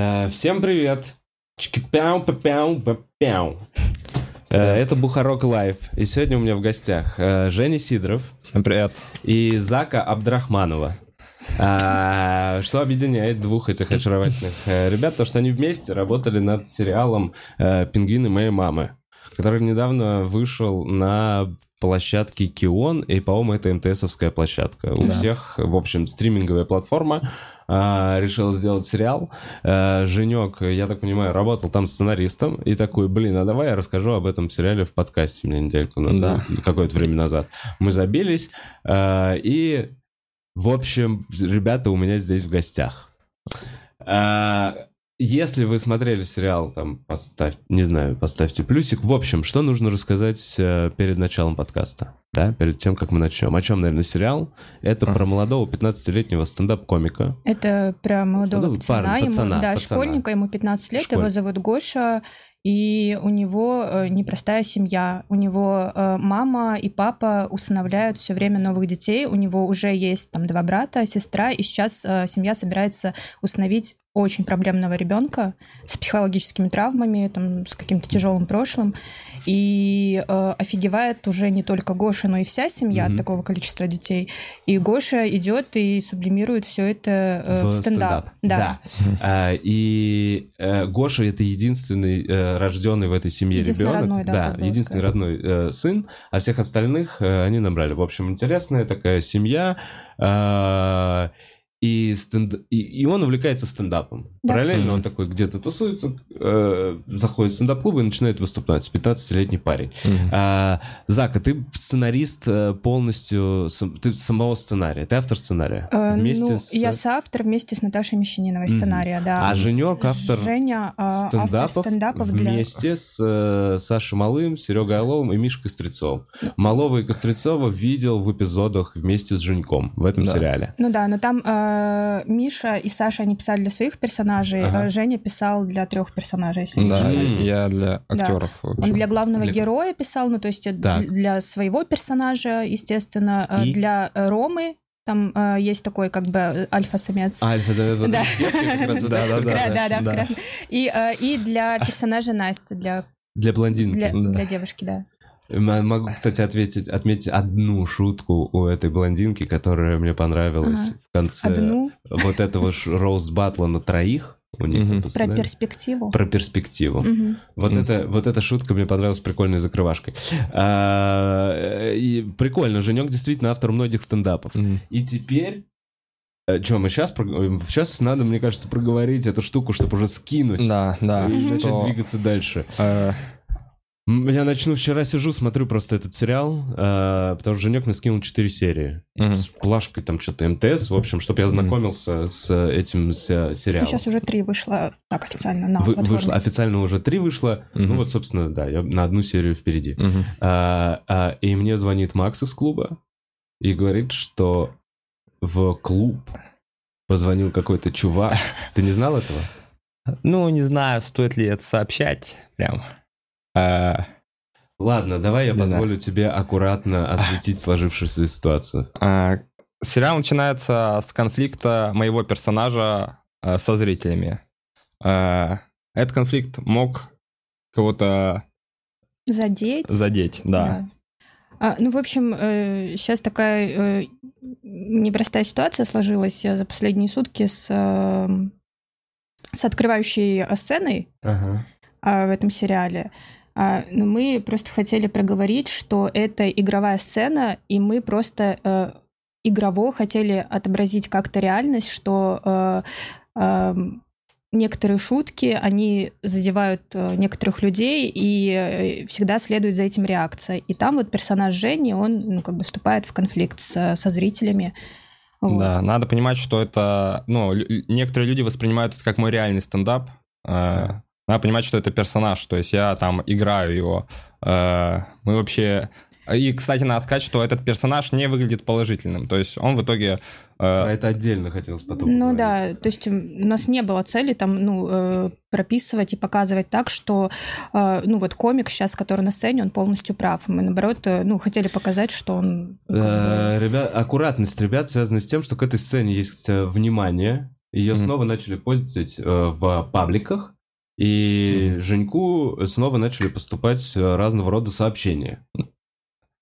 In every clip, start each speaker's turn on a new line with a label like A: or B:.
A: Э, Всем привет! Чики-пяу, пяу, пяу. Э, Это Бухарок Лайв. И сегодня у меня в гостях э, Женя Сидоров
B: Всем привет.
A: и Зака Абдрахманова. А, Что объединяет двух этих очаровательных ребят? То, что они вместе работали над сериалом «Пингвины моей мамы», который недавно вышел на площадке Кион, и, по-моему, это МТСовская площадка. У
B: Да.
A: всех, в общем, стриминговая платформа а, решила сделать сериал. А, Женек, я так понимаю, работал там сценаристом, и такой, блин, а давай я расскажу об этом сериале в подкасте мне недельку, на-
B: Да.
A: какое-то время назад. Мы забились, а, и, в общем, ребята у меня здесь в гостях. А, Если вы смотрели сериал, там, поставь, не знаю, поставьте плюсик. В общем, что нужно рассказать э, перед началом подкаста? Да, перед тем, как мы начнем. О чем, наверное, сериал? Это
B: А.
A: про молодого 15-летнего стендап-комика.
C: Это про молодого
A: Ну,
C: пацана,
A: парня,
C: ему,
A: пацана,
C: да,
A: пацана.
C: школьника, ему 15 лет,
A: Школьник.
C: его зовут Гоша, и у него э, непростая семья. У него э, мама и папа усыновляют все время новых детей, у него уже есть там два брата, сестра, и сейчас э, семья собирается усыновить очень проблемного ребенка с психологическими травмами, там, с каким-то тяжелым прошлым. И э, офигевает уже не только Гоша, но и вся семья
A: Мгм.
C: от такого количества детей. И Гоша идет и сублимирует все это э, в, стендап. Да.
A: А, и э, Гоша это единственный э, рожденный в этой семье ребенок.
C: родной, да, забыла
A: единственный родной э, сын, а всех остальных э, они набрали. В общем, интересная такая семья. а, и, стенд... и, и он увлекается стендапом.
C: Да.
A: Параллельно
B: Мгм.
A: он такой где-то тусуется, э, заходит в стендап-клуб и начинает выступать. 15-летний парень. А, Зака, ты сценарист э, полностью, сам- ты самого сценария, ты автор сценария.
C: Э,
A: вместе
C: ну,
A: с...
C: Я соавтор вместе с Наташей Мещаниновой
A: Мгм.
C: сценария, да.
A: А Женек автор
C: Женя а,
A: стендапов,
C: автор стендапов для...
A: вместе с э, Сашей Малым, Серегой Орловым и Мишей Кострецовым. Малова и Кострецова видел в эпизодах вместе с Женьком в этом
B: Да.
A: сериале.
C: Ну да, но там э, Миша и Саша, они писали для своих персонажей,
A: Ага.
C: а Женя писал для трех персонажей, если не
B: Да.
A: М.
B: я для актеров. общем.
C: Он для главного
A: Для-
C: героя писал, ну то есть э,
A: Так.
C: для своего персонажа, естественно, э,
A: И?
C: для э, Ромы, там э, есть такой как бы э, альфа-самец.
A: Альфа, да, да,
C: Да.
B: Да, да,
C: Да, да, да,
B: да.
C: И, э, и для персонажа Насти, для,
A: Для блондинки.
B: Да.
C: для девушки, да.
A: М- Могу, кстати, ответить, отметить одну шутку у этой блондинки, которая мне понравилась
C: Ага.
A: в конце
C: Одну
A: вот этого роуст батла на троих. У них там
B: Мгм.
C: про перспективу.
A: про перспективу.
C: Мгм.
A: Вот,
B: Мгм.
A: это, вот эта шутка мне понравилась прикольной закрывашкой. А, и прикольно, Женек действительно автор многих стендапов.
B: Мгм.
A: И теперь... Что, мы сейчас... Сейчас надо, мне кажется, проговорить эту штуку, чтобы уже скинуть.
B: Да, да.
A: И начать двигаться дальше.
B: Э,
A: Я начну, вчера сижу, смотрю просто этот сериал, а, потому что Женек мне скинул 4 серии.
B: мгм.
A: С плашкой там что-то МТС, в общем, чтобы я знакомился с этим се-
C: Ну,
A: сериалом.
C: сейчас уже три вышло так официально на
A: Вы-
C: платформе.
A: вышло, официально уже три вышло. Ну
B: Мгм.
A: вот, собственно, да, я на одну серию впереди.
B: Мгм.
A: А, а, и мне звонит Макс из клуба и говорит, что в клуб позвонил какой-то чувак. Ты не знал этого?
B: Ну, не знаю, стоит ли это сообщать прям. Э,
A: Ладно, давай я позволю тебе аккуратно осветить сложившуюся ситуацию.
B: э, Сериал начинается с конфликта моего персонажа э, со зрителями. Э, Этот конфликт мог кого-то
C: Задеть.
B: задеть, да.
C: А, ну, в общем, сейчас такая э, непростая ситуация сложилась э, за последние сутки с, э, с открывающей э, сценой
A: Ага.
C: а, в этом сериале. А, но мы просто хотели проговорить, что это игровая сцена, и мы просто э, игрово хотели отобразить как-то реальность, что э, эм, некоторые шутки, они задевают э, некоторых людей, и всегда следует за этим реакция. И там вот персонаж Жени, он ну, как бы вступает в конфликт со, со зрителями. Вот.
B: Да, надо понимать, что это, ну, некоторые люди воспринимают это как мой реальный стендап. Э, Надо понимать, что это персонаж, то есть я там играю его. Э, Мы вообще... И, кстати, надо сказать, что этот персонаж не выглядит положительным. То есть он в итоге... э,
A: Про это отдельно хотелось потом
C: Ну
A: поговорить.
C: да, то есть у нас не было цели там, ну, э, прописывать и показывать так, что, ну, вот комик сейчас, который на сцене, он полностью прав. Мы, наоборот, ну, хотели показать, что он...
A: Ребят, аккуратность ребят связана с тем, что к этой сцене есть внимание, ее снова начали постить э, в пабликах, и
B: Мгм.
A: Женьку снова начали поступать э, разного рода сообщения.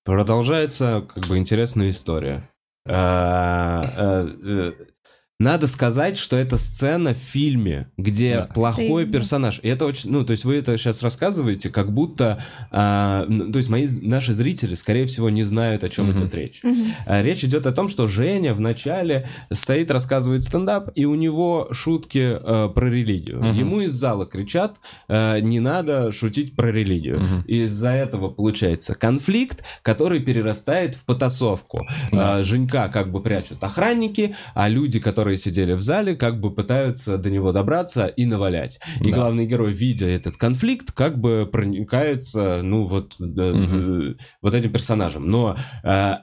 A: Продолжается как бы интересная история. Надо сказать, что это сцена в фильме, где
B: Да.
A: плохой
C: Ты-
A: персонаж. И это очень, ну, то есть вы это сейчас рассказываете, как будто, а, то есть мои наши зрители, скорее всего, не знают, о чем
B: Мгм.
A: идет речь.
C: Мгм.
A: А, Речь идет о том, что Женя вначале стоит, рассказывает стендап, и у него шутки э, про религию.
B: Мгм.
A: Ему из зала кричат, э, не надо шутить про религию. И из-за этого получается конфликт, который перерастает в потасовку.
B: Да.
A: А, Женька как бы прячут охранники, а люди, которые сидели в зале, как бы пытаются до него добраться и навалять. И
B: Да.
A: главный герой, видя этот конфликт, как бы проникается, ну вот, э, вот этим персонажем. Но э,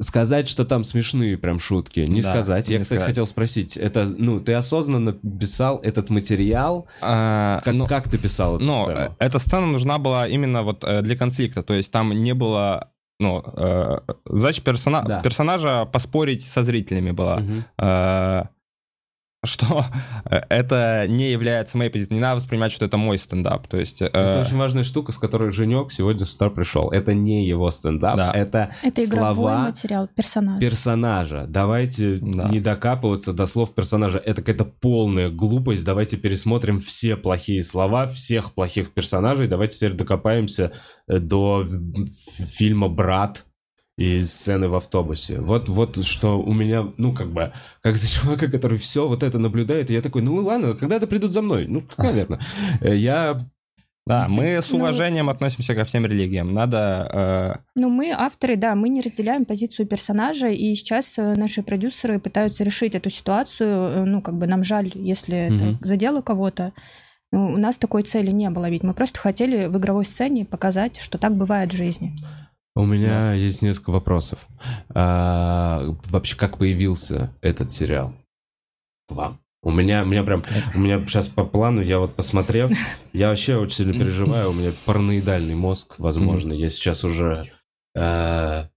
A: сказать, что там смешные прям шутки, не
B: Да,
A: сказать. Я,
B: не
A: кстати,
B: сказать.
A: хотел спросить, это, ну, ты осознанно писал этот материал?
B: А,
A: Как,
B: ну,
A: как ты писал эту
B: Но
A: сцену?
B: эта сцена нужна была именно вот для конфликта, то есть там не было, ну, э, задача персона-
A: Да.
B: персонажа поспорить со зрителями была. Э, что э, это не является моей позицией. Не надо воспринимать, что это мой стендап. То есть... э,
A: Это очень важная штука, с которой Женек сегодня с утра пришел. Это не его стендап,
B: Да.
A: это,
C: Это игровой
A: слова
C: материал, персонаж.
A: персонажа. Давайте
B: Да.
A: не докапываться до слов персонажа. Это какая-то полная глупость. Давайте пересмотрим все плохие слова всех плохих персонажей. Давайте теперь докопаемся э, до фильма «Брат» и сцены в автобусе. Вот, вот что у меня, ну, как бы, как за человека, который все вот это наблюдает, и я такой, ну, ладно, когда-то придут за мной. Ну, наверное. Э, Я
B: Да, мы с
C: Ну-
B: уважением относимся ко всем религиям. Надо...
C: Ну, мы авторы, да, мы не разделяем позицию персонажа, и сейчас э, наши продюсеры пытаются решить эту ситуацию. Э, Ну, как бы нам жаль, если это задело кого-то. Ну, у нас такой цели не было, ведь мы просто хотели в игровой сцене показать, что так бывает в жизни.
A: У меня есть несколько вопросов. А, вообще, как появился этот сериал к вам? У меня, у меня прям, у меня сейчас по плану, я вот посмотрев, я вообще очень сильно переживаю, у меня параноидальный мозг, возможно, я сейчас уже... а,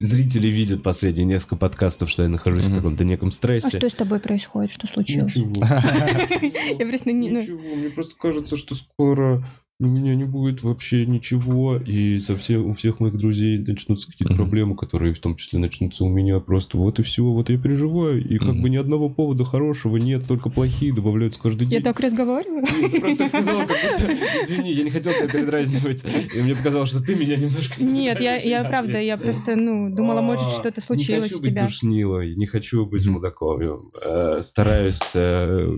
A: зрители видят последние несколько подкастов, что я нахожусь в
B: Мгм.
A: каком-то неком стрессе.
C: А что с тобой происходит? Что случилось?
A: Ничего.
C: Я просто не... ну,
A: Ничего, мне просто кажется, что скоро у меня не будет вообще ничего, и совсем у всех моих друзей начнутся какие-то
B: Мгм.
A: проблемы, которые в том числе начнутся у меня просто. Вот и все, вот я переживаю, и как
B: Мгм.
A: бы ни одного повода хорошего нет, только плохие добавляются каждый
C: Я
A: день.
C: так разговариваю?
A: Нет, Ты просто так сказала, как будто, извини, я не хотел тебя передразнивать, и мне показалось, что ты меня немножко...
C: Нет, я, я правда, я просто, ну, думала, может,
A: А,
C: что-то случилось
A: Не хочу
C: у
A: быть
C: тебя.
A: душнилой, не хочу быть мудаком. Я, э, Стараюсь э,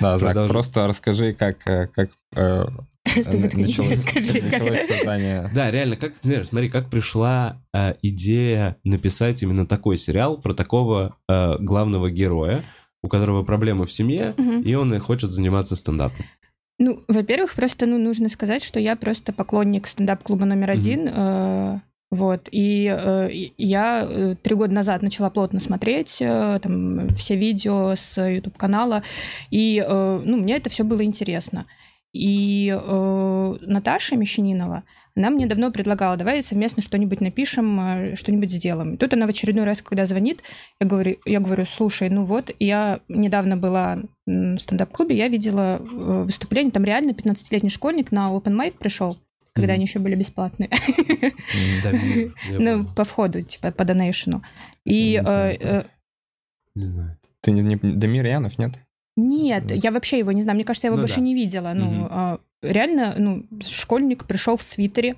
B: Да, просто расскажи, как, как э,
C: Просто заткнись,
B: началось,
C: расскажи, как
B: началось
C: это.
B: создание.
A: Да, реально, как, смотри, смотри, как пришла э, идея написать именно такой сериал про такого э, главного героя, у которого проблемы в семье, и он и хочет заниматься стендапом.
C: Ну, во-первых, просто ну, нужно сказать, что я просто поклонник стендап-клуба номер один. э, вот. И э, я э, три года назад начала плотно смотреть э, там, все видео с YouTube-канала. И э, ну, мне это все было интересно. И э, Наташа Мещанинова, она мне давно предлагала, давай совместно что-нибудь напишем, э, что-нибудь сделаем. И тут она в очередной раз, когда звонит, я говорю, я говорю, слушай, ну вот, я недавно была в стендап-клубе, я видела э, выступление, там реально 15-летний школьник на open mic пришел, когда
A: Мгм.
C: они еще были бесплатные, ну, по входу, типа, по донейшену. И
A: Не знаю,
C: э,
A: Не знаю.
B: Ты не, не Дамир Янов, нет?
C: Нет, я вообще его не знаю. Мне кажется, я его
A: Ну
C: больше
A: да.
C: не видела. Ну, а, реально, ну, школьник пришел в свитере,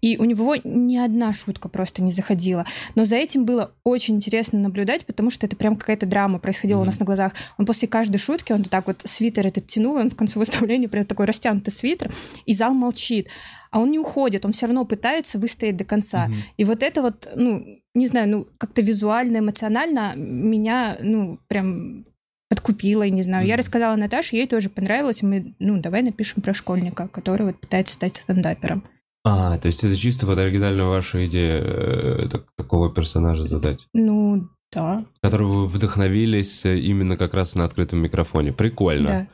C: и у него ни одна шутка просто не заходила. Но за этим было очень интересно наблюдать, потому что это прям какая-то драма происходила у
A: Мгм.
C: нас на глазах. Он после каждой шутки, он так вот свитер этот тянул, он в конце выступления прям такой растянутый свитер, и зал молчит. А он не уходит, он все равно пытается выстоять до конца.
A: Мгм.
C: И вот это вот, ну, не знаю, ну, как-то визуально, эмоционально меня, ну, прям подкупила, я не знаю. Я рассказала Наташе, ей тоже понравилось, и мы, ну, давай напишем про школьника, который вот пытается стать стендапером.
A: А, то есть это чисто вот оригинальная ваша идея э, так- такого персонажа задать,
C: Ну, да,
A: которого вы вдохновились э, именно как раз на открытом микрофоне. Прикольно.
C: да.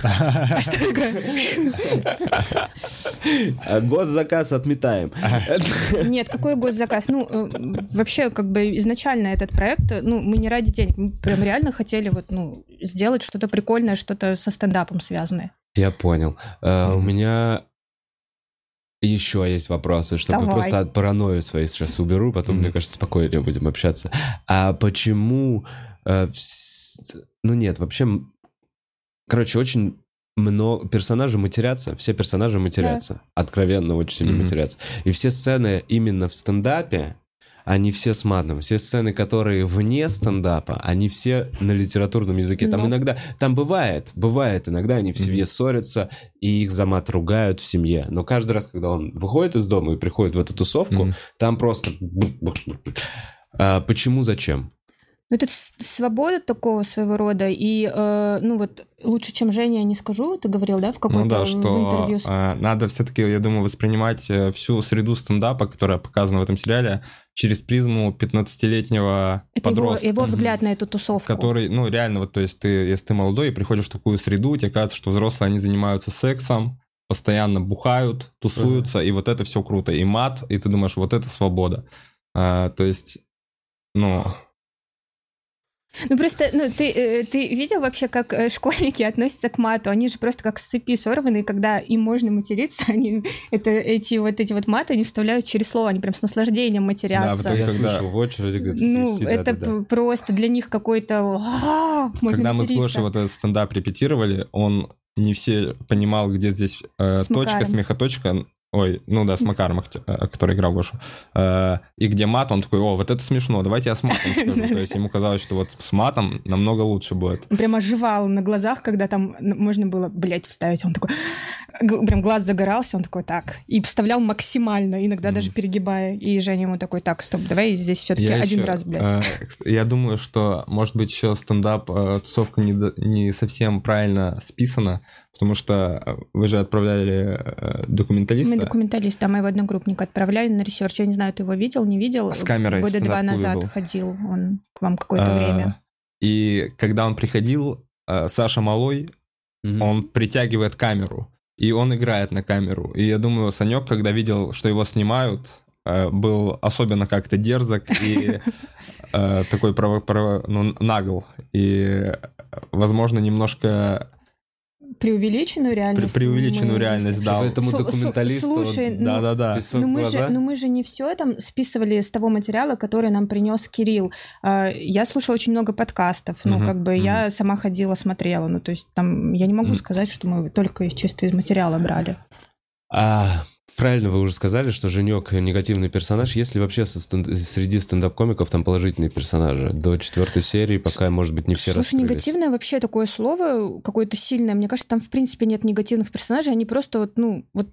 C: А что такое?
A: А Госзаказ отметаем.
C: Нет, какой госзаказ? Ну, э, вообще, как бы изначально этот проект, э, ну, мы не ради денег, мы прям реально хотели вот, ну, сделать что-то прикольное, что-то со стендапом связанное.
A: Я понял. Э, У меня еще есть вопросы, чтобы
C: Давай.
A: просто от паранойи своей сейчас уберу, потом, мне кажется, спокойнее будем общаться. А почему... э, вс- Ну нет, вообще... Короче, очень много... Персонажи матерятся, все персонажи матерятся. Откровенно очень сильно
B: Мгм.
A: матерятся. И все сцены именно в стендапе, они все с матом. Все сцены, которые вне стендапа, они все на литературном языке. Там
C: Ну.
A: иногда, там бывает, бывает иногда они в семье ссорятся, и их за мат ругают в семье. Но каждый раз, когда он выходит из дома и приходит в эту тусовку,
B: Мгм.
A: там просто... А, почему, зачем?
C: Ну, это свобода такого своего рода, и, э, ну, вот, лучше, чем Женя, не скажу, ты говорил, да, в какой-то
B: Ну да, что
C: интервью? с-
B: э, надо все-таки, я думаю, воспринимать э, всю среду стендапа, которая показана в этом сериале, через призму 15-летнего
C: Это его,
B: подростка.
C: его
B: Мгм.
C: взгляд на эту тусовку.
B: Который, ну, реально, вот, то есть ты, если ты молодой и приходишь в такую среду, тебе кажется, что взрослые, они занимаются сексом, постоянно бухают, тусуются, и вот это все круто. И мат, и ты думаешь, вот это свобода. А, то есть, ну,
C: Ну просто, ну ты, э, ты видел вообще, как э, школьники относятся к мату? Они же просто как с цепи сорваны, когда им можно материться, они это эти вот эти вот маты они вставляют через слово, они прям с наслаждением матерятся.
B: Да,
A: Я
B: когда-
A: слышал в очереди, говорит,
C: ну,
A: всегда,
C: это
A: да-да.
C: п- просто для них какой-то... «А, можно
B: когда мы с
C: материться».
B: Гошей вот этот стендап репетировали, он не все понимал, где здесь э,
C: С
B: точка, смехоточка. Ой, ну да, с Макаром, э, который играл Гошу. Э, и где мат, он такой, о, вот это смешно, давайте я с матом скажу. То есть ему казалось, что вот с матом намного лучше будет.
C: Прям оживал на глазах, когда там можно было, блядь, вставить. Он такой, прям глаз загорался, он такой, так. И вставлял максимально, иногда даже перегибая. И Женя ему такой, так, стоп, давай здесь все-таки один раз, блядь.
B: э, я думаю, что, может быть, еще стендап тусовка не, до- не совсем правильно списана, потому что э, вы же отправляли э, документалиста.
C: Мы документалист, да, моего одногруппника отправляли на research. Я не знаю, ты его видел, не видел?
B: С камерой
C: Года два назад
B: был.
C: ходил он к вам какое-то
B: А,
C: время.
B: И когда он приходил, э, Саша Малой,
A: Мгм.
B: он притягивает камеру, и он играет на камеру. И я думаю, Санек, когда видел, что его снимают, э, был особенно как-то дерзок и такой ну, нагл. И, возможно, немножко
C: Преувеличенную
B: пре-
C: реальность.
B: преувеличенную
C: мы-
B: реальность
A: Чтобы
B: дал.
A: этому
C: Слу- слу-
A: документалисту он
C: слушай, ну,
B: Да-да-да.
A: песок
C: Ну
A: в
C: мы,
A: глаза?
C: же, ну мы же не все там списывали с того материала, который нам принес Кирилл. А, Я слушала очень много подкастов, ну
B: Мгм,
C: как бы я сама ходила, смотрела, ну то есть там я не могу
B: Мгм.
C: сказать, что мы только из чисто из материала брали.
A: А, правильно вы уже сказали, что Женек негативный персонаж. Есть ли вообще со стен- среди стендап-комиков там положительные персонажи? До четвертой серии, пока, может быть, не все
C: Слушай, негативное вообще такое слово, какое-то сильное. Мне кажется, там в принципе нет негативных персонажей, они просто вот, ну, вот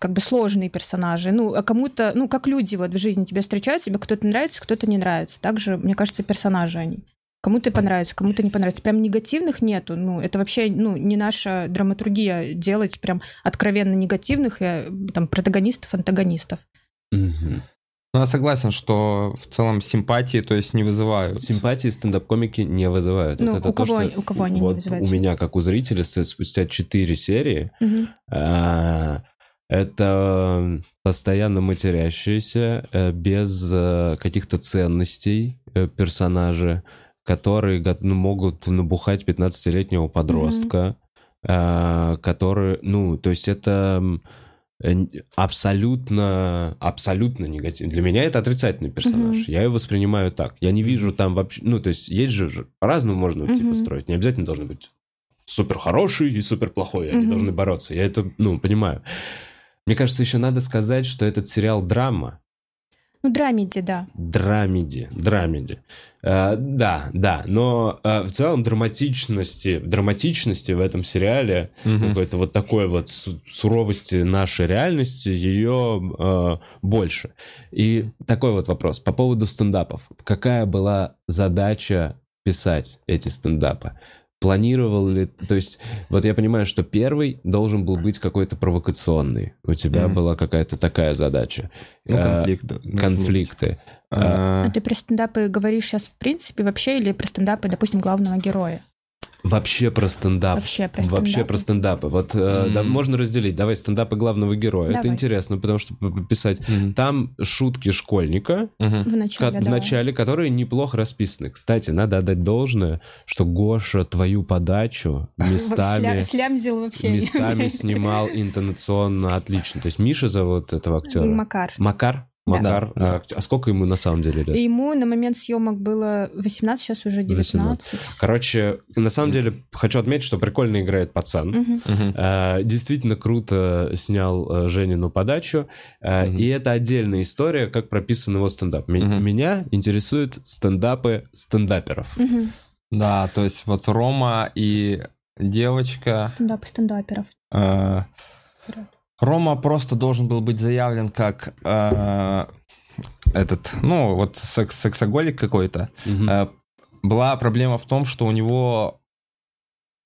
C: как бы сложные персонажи. Ну, а кому-то, ну, как люди вот в жизни тебе встречаются, тебе кто-то нравится, кто-то не нравится. Также, мне кажется, персонажи они. Кому-то понравится, кому-то не понравится. Прям негативных нету. Ну, это вообще, ну, не наша драматургия делать прям откровенно негативных э, там протагонистов, антагонистов.
B: Ну, я согласен, что в целом симпатии, то есть, не вызывают.
A: Симпатии стендап-комики не вызывают.
C: Ну,
A: Вот это
C: у
A: то,
C: кого-
A: что
C: у кого они не
A: вот
C: вызывают
A: У меня, как у зрителя, спустя четыре серии,
C: Мгм.
A: а, это постоянно матерящиеся, э, без э, каких-то ценностей э, персонажи, которые ну, могут набухать 15-летнего подростка, а, который, ну, то есть это абсолютно, абсолютно негативно. Для меня это отрицательный персонаж.
C: Мгм.
A: Я его воспринимаю так. Я не вижу там вообще... Ну, то есть есть же по-разному можно типа
C: Мгм.
A: строить. Не обязательно должны быть супер хороший и супер плохой. Они
C: Мгм.
A: должны бороться. Я это, ну, понимаю. Мне кажется, еще надо сказать, что этот сериал драма.
C: Ну, драмеди, да.
A: Драмеди, драмеди. Э, да, да, но э, в целом драматичности, драматичности в этом сериале,
B: Мгм.
A: какой-то вот такой вот су- суровости нашей реальности, ее э, больше. И такой вот вопрос по поводу стендапов. Какая была задача писать эти стендапы? Планировал ли... То есть, вот я понимаю, что первый должен был быть какой-то провокационный. У тебя
B: Мгм.
A: была какая-то такая задача.
B: Ну,
A: Э,
B: конфликт. должен быть.
A: конфликты.
B: А,
C: А ты про стендапы говоришь сейчас в принципе вообще или про стендапы, допустим, главного героя?
A: Вообще про стендап.
C: Вообще про
A: Вообще
C: стендапы.
A: про стендапы. Вот э, да, можно разделить. Давай стендапы главного героя. Это
C: Давай.
A: интересно, потому что писать.
B: Мгм.
A: Там шутки школьника,
B: Мгм.
C: В начале,
A: в
C: да.
A: начале, которые неплохо расписаны. Кстати, надо отдать должное, что Гоша твою подачу местами,
C: Слямзил вообще.
A: местами снимал интонационно отлично. То есть Миша зовут этого актера?
C: Макар.
A: Макар? Макар.
B: Да,
A: а, А сколько ему на самом деле лет?
C: Ему на момент съемок было 18, сейчас уже 19.
A: Короче, на самом деле хочу отметить, что прикольно играет пацан.
C: Мгм.
A: Э, Действительно круто снял э, Женину подачу.
B: Мгм.
A: И это отдельная история, как прописан его стендап.
B: Мгм.
A: Меня интересуют стендапы стендаперов.
C: Мгм.
B: Да, то есть вот Рома и девочка...
C: Стендапы стендаперов.
B: э, Рома просто должен был быть заявлен как э, этот, ну, вот секс сексоголик какой-то.
A: Мгм.
B: Э, Была проблема в том, что у него,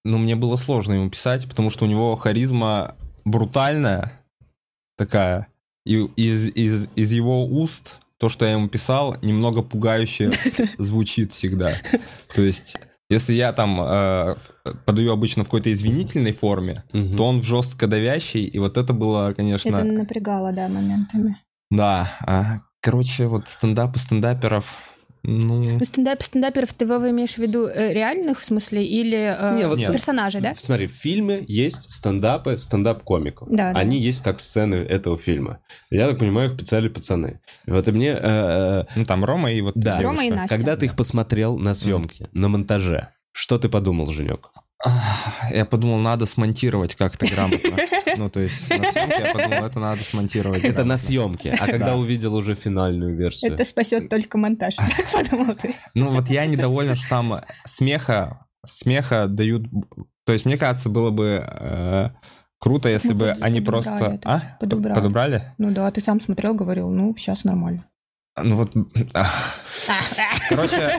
B: ну, мне было сложно ему писать, потому что у него харизма брутальная такая, и из, из, из его уст то, что я ему писал, немного пугающе звучит всегда. То есть, если я там э, подаю обычно в какой-то извинительной форме,
A: Мгм.
B: то он жестко давящий, и вот это было, конечно...
C: Это напрягало, да, моментами.
B: Да, а, короче, вот стендапы стендаперов, ну...
C: Ну, стендап стендаперов ты, Вова, имеешь в виду э, реальных, в смысле, или э,
A: Не, вот
B: Нет.
C: персонажей, да?
A: Смотри, в фильме есть стендапы стендап-комиков.
C: Да, да.
A: Они есть как сцены этого фильма. Я так понимаю, их писали пацаны. И вот и мне... э, э,
B: Ну, там Рома и вот
A: да,
C: Рома и. Настя.
A: когда ты их посмотрел на съемке, на монтаже, что ты подумал, Женек?
B: Я подумал, надо смонтировать как-то грамотно. Ну, то есть на съемке я подумал, это надо смонтировать
A: Это на съемке. А когда
B: Да.
A: увидел уже финальную версию?
C: Это спасет только монтаж, так подумал ты.
B: Ну, вот я недоволен, что там смеха, смеха дают... То есть, мне кажется, было бы э, круто, если
C: Ну,
B: бы они просто... А?
C: Подубрали? Ну да, ты сам смотрел, говорил, ну, сейчас нормально.
B: Ну вот... Короче,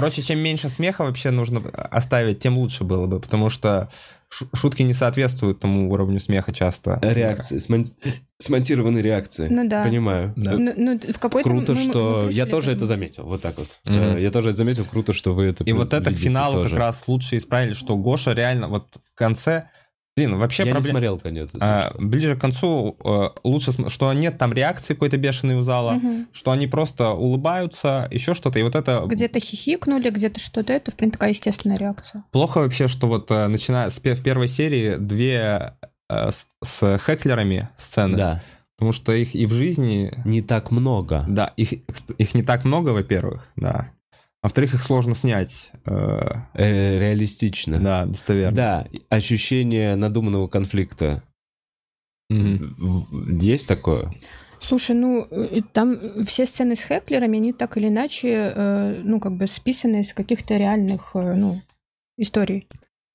B: Короче, чем меньше смеха вообще нужно оставить, тем лучше было бы, потому что шутки не соответствуют тому уровню смеха часто.
A: Реакции, смон- смонтированные реакции.
C: Ну да.
A: Понимаю.
B: Да.
C: Ну, ну, в какой-то
A: Круто,
C: мы- мы- мы
A: что...
C: пришли
A: Я тоже это заметил, вот так вот. Э, Я тоже это заметил, круто, что вы это
B: И вот это к финалу
A: тоже.
B: как раз лучше исправили, что Гоша реально вот в конце... Блин, вообще
A: Я не
B: проблема...
A: смотрел конец.
B: А, ближе к концу э, лучше, см- что нет там реакции какой-то бешеной у зала,
C: Мгм.
B: что они просто улыбаются, еще что-то. И вот это
C: Где-то хихикнули, где-то что-то, это, в принципе, такая естественная реакция.
B: плохо вообще, что вот э, начиная с в первой серии две э, с, с хеклерами сцены,
A: Да.
B: потому что их и в жизни,
A: Не так много.
B: да, их, их не так много, во-первых, да. А во-вторых, их сложно снять, э,
A: Э, Реалистично.
B: да, достоверно.
A: Да, ощущение надуманного конфликта. В- Есть такое?
C: Слушай, ну, там все сцены с хеклерами, они так или иначе, э, ну, как бы списаны из каких-то реальных, э, ну, историй.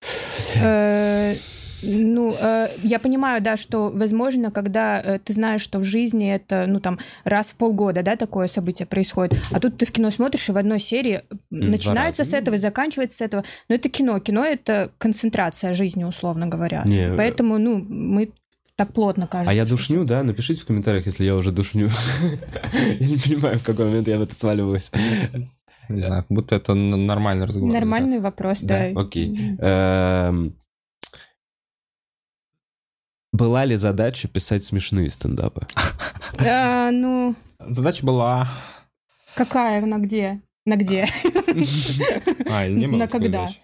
C: Ну, э, я понимаю, да, что, возможно, когда э, ты знаешь, что в жизни это, ну, там, раз в полгода, да, такое событие происходит, а тут ты в кино смотришь, и в одной серии
A: два
C: начинается
A: раза.
C: с этого и заканчивается с этого. Но это кино. Кино — это концентрация жизни, условно говоря.
A: Не, э,
C: Поэтому, ну, мы так плотно кажется.
A: А я душню, да? Напишите в комментариях, если я уже душню. Я не понимаю, в какой момент я в это сваливаюсь.
B: Не знаю, как будто это нормальный разговор.
C: Нормальный вопрос, да.
A: Окей. Была ли задача писать смешные стендапы?
C: А, ну,
B: Задача была...
C: какая, на где? На где?
B: А, не было
C: На когда?
B: задачи.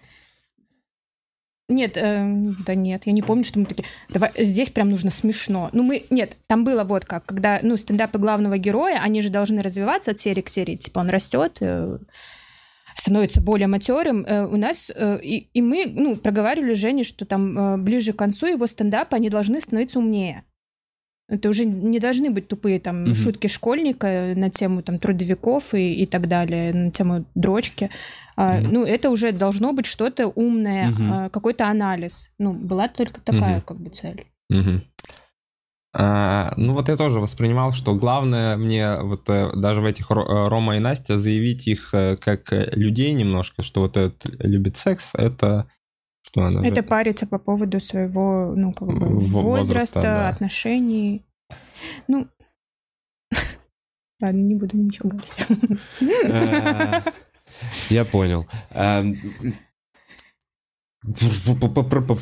C: Нет, э, да нет, я не помню, что мы такие, давай, здесь прям нужно смешно. Ну, мы, нет, там было вот как, когда, ну, стендапы главного героя, они же должны развиваться от серии к серии, типа он растет, э, становится более матерым. Э, у нас, э, и, и мы, ну, проговаривали Жене, что там э, ближе к концу его стендапа они должны становиться умнее. Это уже не должны быть тупые там
A: Мгм.
C: шутки школьника на тему там трудовиков и, и так далее, на тему дрочки. А,
B: Мгм.
C: Ну, это уже должно быть что-то умное,
A: Мгм.
C: а, какой-то анализ. Ну, была только такая
B: Мгм.
C: как бы цель.
B: Мгм. А, ну вот я тоже воспринимал, что главное мне вот э, даже в этих э, Рома и Настя заявить их э, как людей немножко, что вот этот любит секс, это что она?
C: Это париться по поводу своего, ну, как бы,
B: Во-
C: возраста,
B: возраста, да.
C: отношений. Ну, ладно, не буду ничего говорить.
A: Я понял.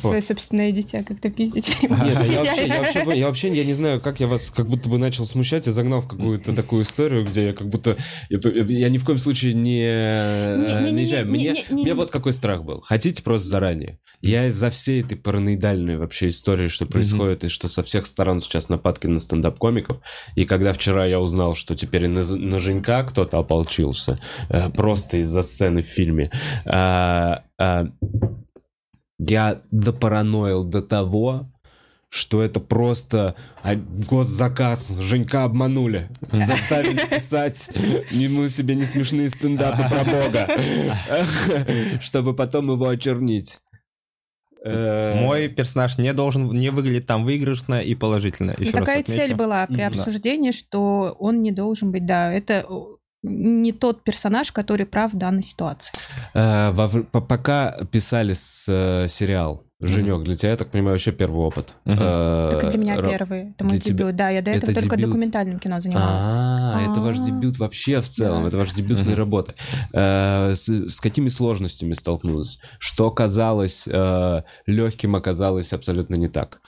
C: Свое собственное дитя как-то пиздить.
A: Нет, я вообще, я вообще, я вообще, я не знаю, как я вас как будто бы начал смущать и загнал в какую-то такую историю, где я как будто, я, я ни в коем случае не не, не, не, Мне, не, не, мне вот какой страх был. Хотите просто заранее. Я из-за всей этой параноидальной вообще истории, что происходит, и что со всех сторон сейчас нападки на стендап-комиков, и когда вчера я узнал, что теперь на, на Женька кто-то ополчился, э, просто из-за сцены в фильме, а, а, я допараноил до того, что это просто а, госзаказ. Женька обманули. Заставили писать ему себе не смешные стендапы про Бога. Чтобы потом его очернить.
B: Э, Мой персонаж не должен, не выглядеть там выигрышно и положительно.
C: Еще такая цель была при обсуждении, что он не должен быть, да, это не тот персонаж, который прав в данной ситуации.
A: Э, пока писали с, э, сериал Женек, для тебя, я так понимаю, вообще первый опыт.
C: Uh-huh. Так и для меня первый. Это мой дебют. Да, я до этого только документальным кино занималась.
A: А, это ваш дебют вообще в целом, это ваша дебютная работа. Э, с какими сложностями столкнулась? Что казалось легким, оказалось абсолютно не так?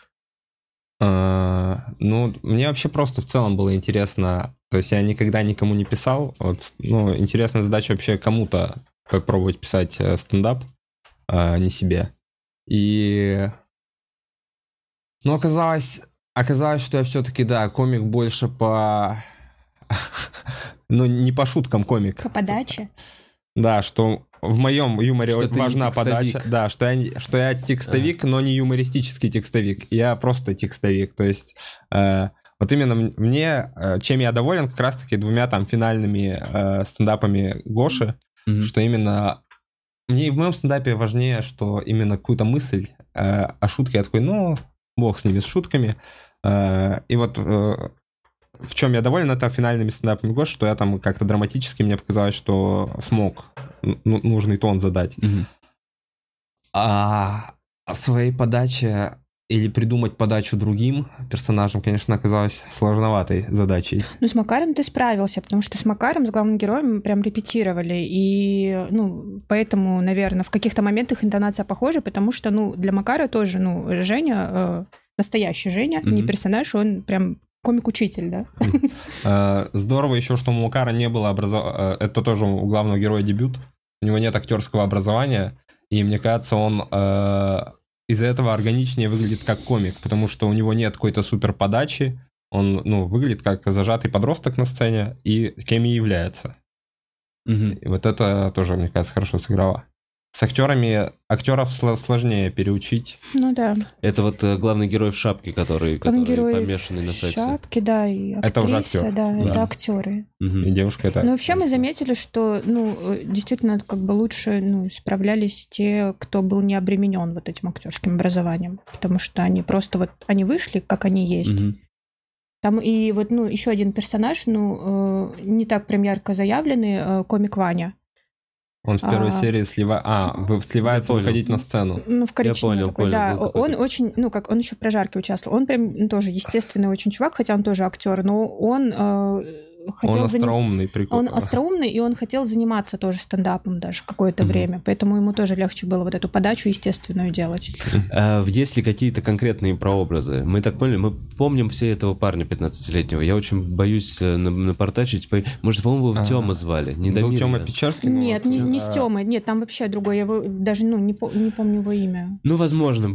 B: Ну, мне вообще просто в целом было интересно то есть я никогда никому не писал. Вот, ну, интересная задача вообще кому-то попробовать писать э, стендап, а не себе. И... Ну, оказалось, оказалось, что я все-таки, да, комик больше по... ну, не по шуткам комик.
C: По подаче?
B: Да, что в моем юморе что важна подача. Да, что я, что я текстовик, а. но не юмористический текстовик. Я просто текстовик. То есть э, вот именно мне, э, чем я доволен, как раз-таки двумя там финальными э, стендапами Гоши, mm-hmm. что именно мне и в моем стендапе важнее, что именно какую-то мысль э, о шутке я такой, ну, бог с ними, с шутками. Э, и вот э, в чем я доволен, это финальными стендапами Гоши, что я там как-то драматически мне показалось, что смог нужный тон задать. Mm-hmm. А о своей подаче или придумать подачу другим персонажам, конечно, оказалось сложноватой задачей.
C: Ну, с Макаром ты справился, потому что с Макаром, с главным героем мы прям репетировали, и, ну, поэтому, наверное, в каких-то моментах интонация похожа, потому что, ну, для Макара тоже, ну, Женя, э, настоящий Женя, mm-hmm. не персонаж, он прям комик-учитель, да?
B: Э, здорово еще, что у Макара не было образования, э, это тоже у главного героя дебют, у него нет актерского образования, и мне кажется, он э, из-за этого органичнее выглядит как комик, потому что у него нет какой-то супер подачи, он, ну, выглядит как зажатый подросток на сцене и кем и является. Угу. И вот это тоже, мне кажется, хорошо сыграло. С актерами актеров сложнее переучить.
C: Ну да.
A: Это вот э, главный герой в шапке, который, главный который герой помешанный на сексе.
C: шапке, да, и актриса,
B: это уже актер.
C: Да, да, это актеры.
B: Угу. И девушка это.
C: Ну вообще мы заметили, что, ну, э, действительно, как бы лучше, ну, справлялись те, кто был не обременен вот этим актерским образованием, потому что они просто вот, они вышли, как они есть. Угу. Там и вот, ну, еще один персонаж, ну, э, не так прям ярко заявленный, э, комик Ваня.
B: Он в первой а, серии слива... а, вы сливается выходить на сцену.
C: Ну, в коричневом я понял, такой, понял, да. Он очень, ну, как он еще в прожарке участвовал. Он прям ну, тоже естественный очень чувак, хотя он тоже актер, но он э, хотел...
B: Он остроумный, прикольно.
C: Он остроумный, и он хотел заниматься тоже стендапом даже какое-то угу. время, поэтому ему тоже легче было вот эту подачу естественную делать.
A: А, есть ли какие-то конкретные прообразы? Мы так поняли, мы помним все этого парня 15-летнего. Я очень боюсь э, напортачить. Может, по-моему, его в Тёма звали?
B: Не Был Тёма Печерский?
C: Нет, не, не с Тёмой. Нет, там вообще другой. Я его даже ну, не, не помню его имя.
A: Ну, возможно.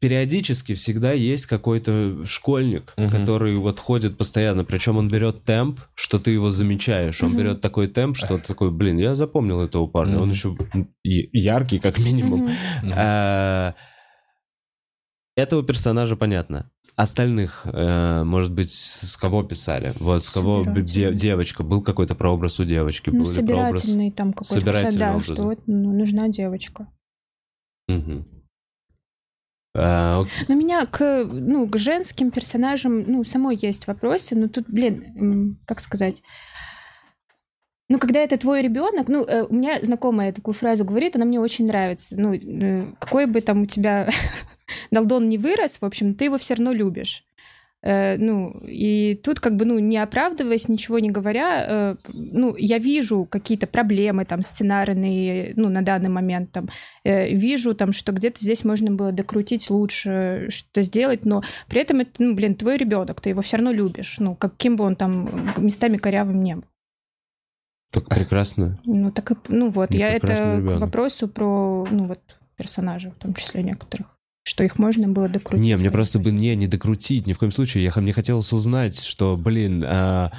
A: Периодически всегда есть какой-то школьник, который вот ходит постоянно, причем он берет темп, что ты его замечаешь. Он mm-hmm. берет такой темп, что ты такой, блин, я запомнил этого парня. Mm-hmm. Он еще яркий, как минимум. Mm-hmm. А, этого персонажа понятно. Остальных, э, может быть, с кого писали? Вот с кого де- девочка, был какой-то прообраз у девочки?
C: Ну, был собирательный прообраз... там какой-то. Собирательный да, образ. что вот, ну, нужна девочка.
A: Угу.
C: А, Но меня к, ну, к женским персонажам, ну, самой есть вопросы, но тут, блин, как сказать... Ну, когда это твой ребенок, ну, э, у меня знакомая такую фразу говорит, она мне очень нравится. Ну, э, какой бы там у тебя долдон не вырос, в общем, ты его все равно любишь. Э, ну, и тут как бы, ну, не оправдываясь, ничего не говоря, э, ну, я вижу какие-то проблемы там сценарные, ну, на данный момент там, э, вижу там, что где-то здесь можно было докрутить лучше, что-то сделать, но при этом это, ну, блин, твой ребенок, ты его все равно любишь, ну, каким бы он там местами корявым не был.
A: Так прекрасно.
C: Ну, так и, ну вот,
A: Ну,
C: я это
A: прекрасный
C: к
A: ребенок.
C: вопросу про, ну, вот, персонажей, в том числе некоторых, что их можно было докрутить.
A: Не, мне просто бы не, не докрутить, ни в коем случае. Я, мне хотелось узнать, что, блин, а,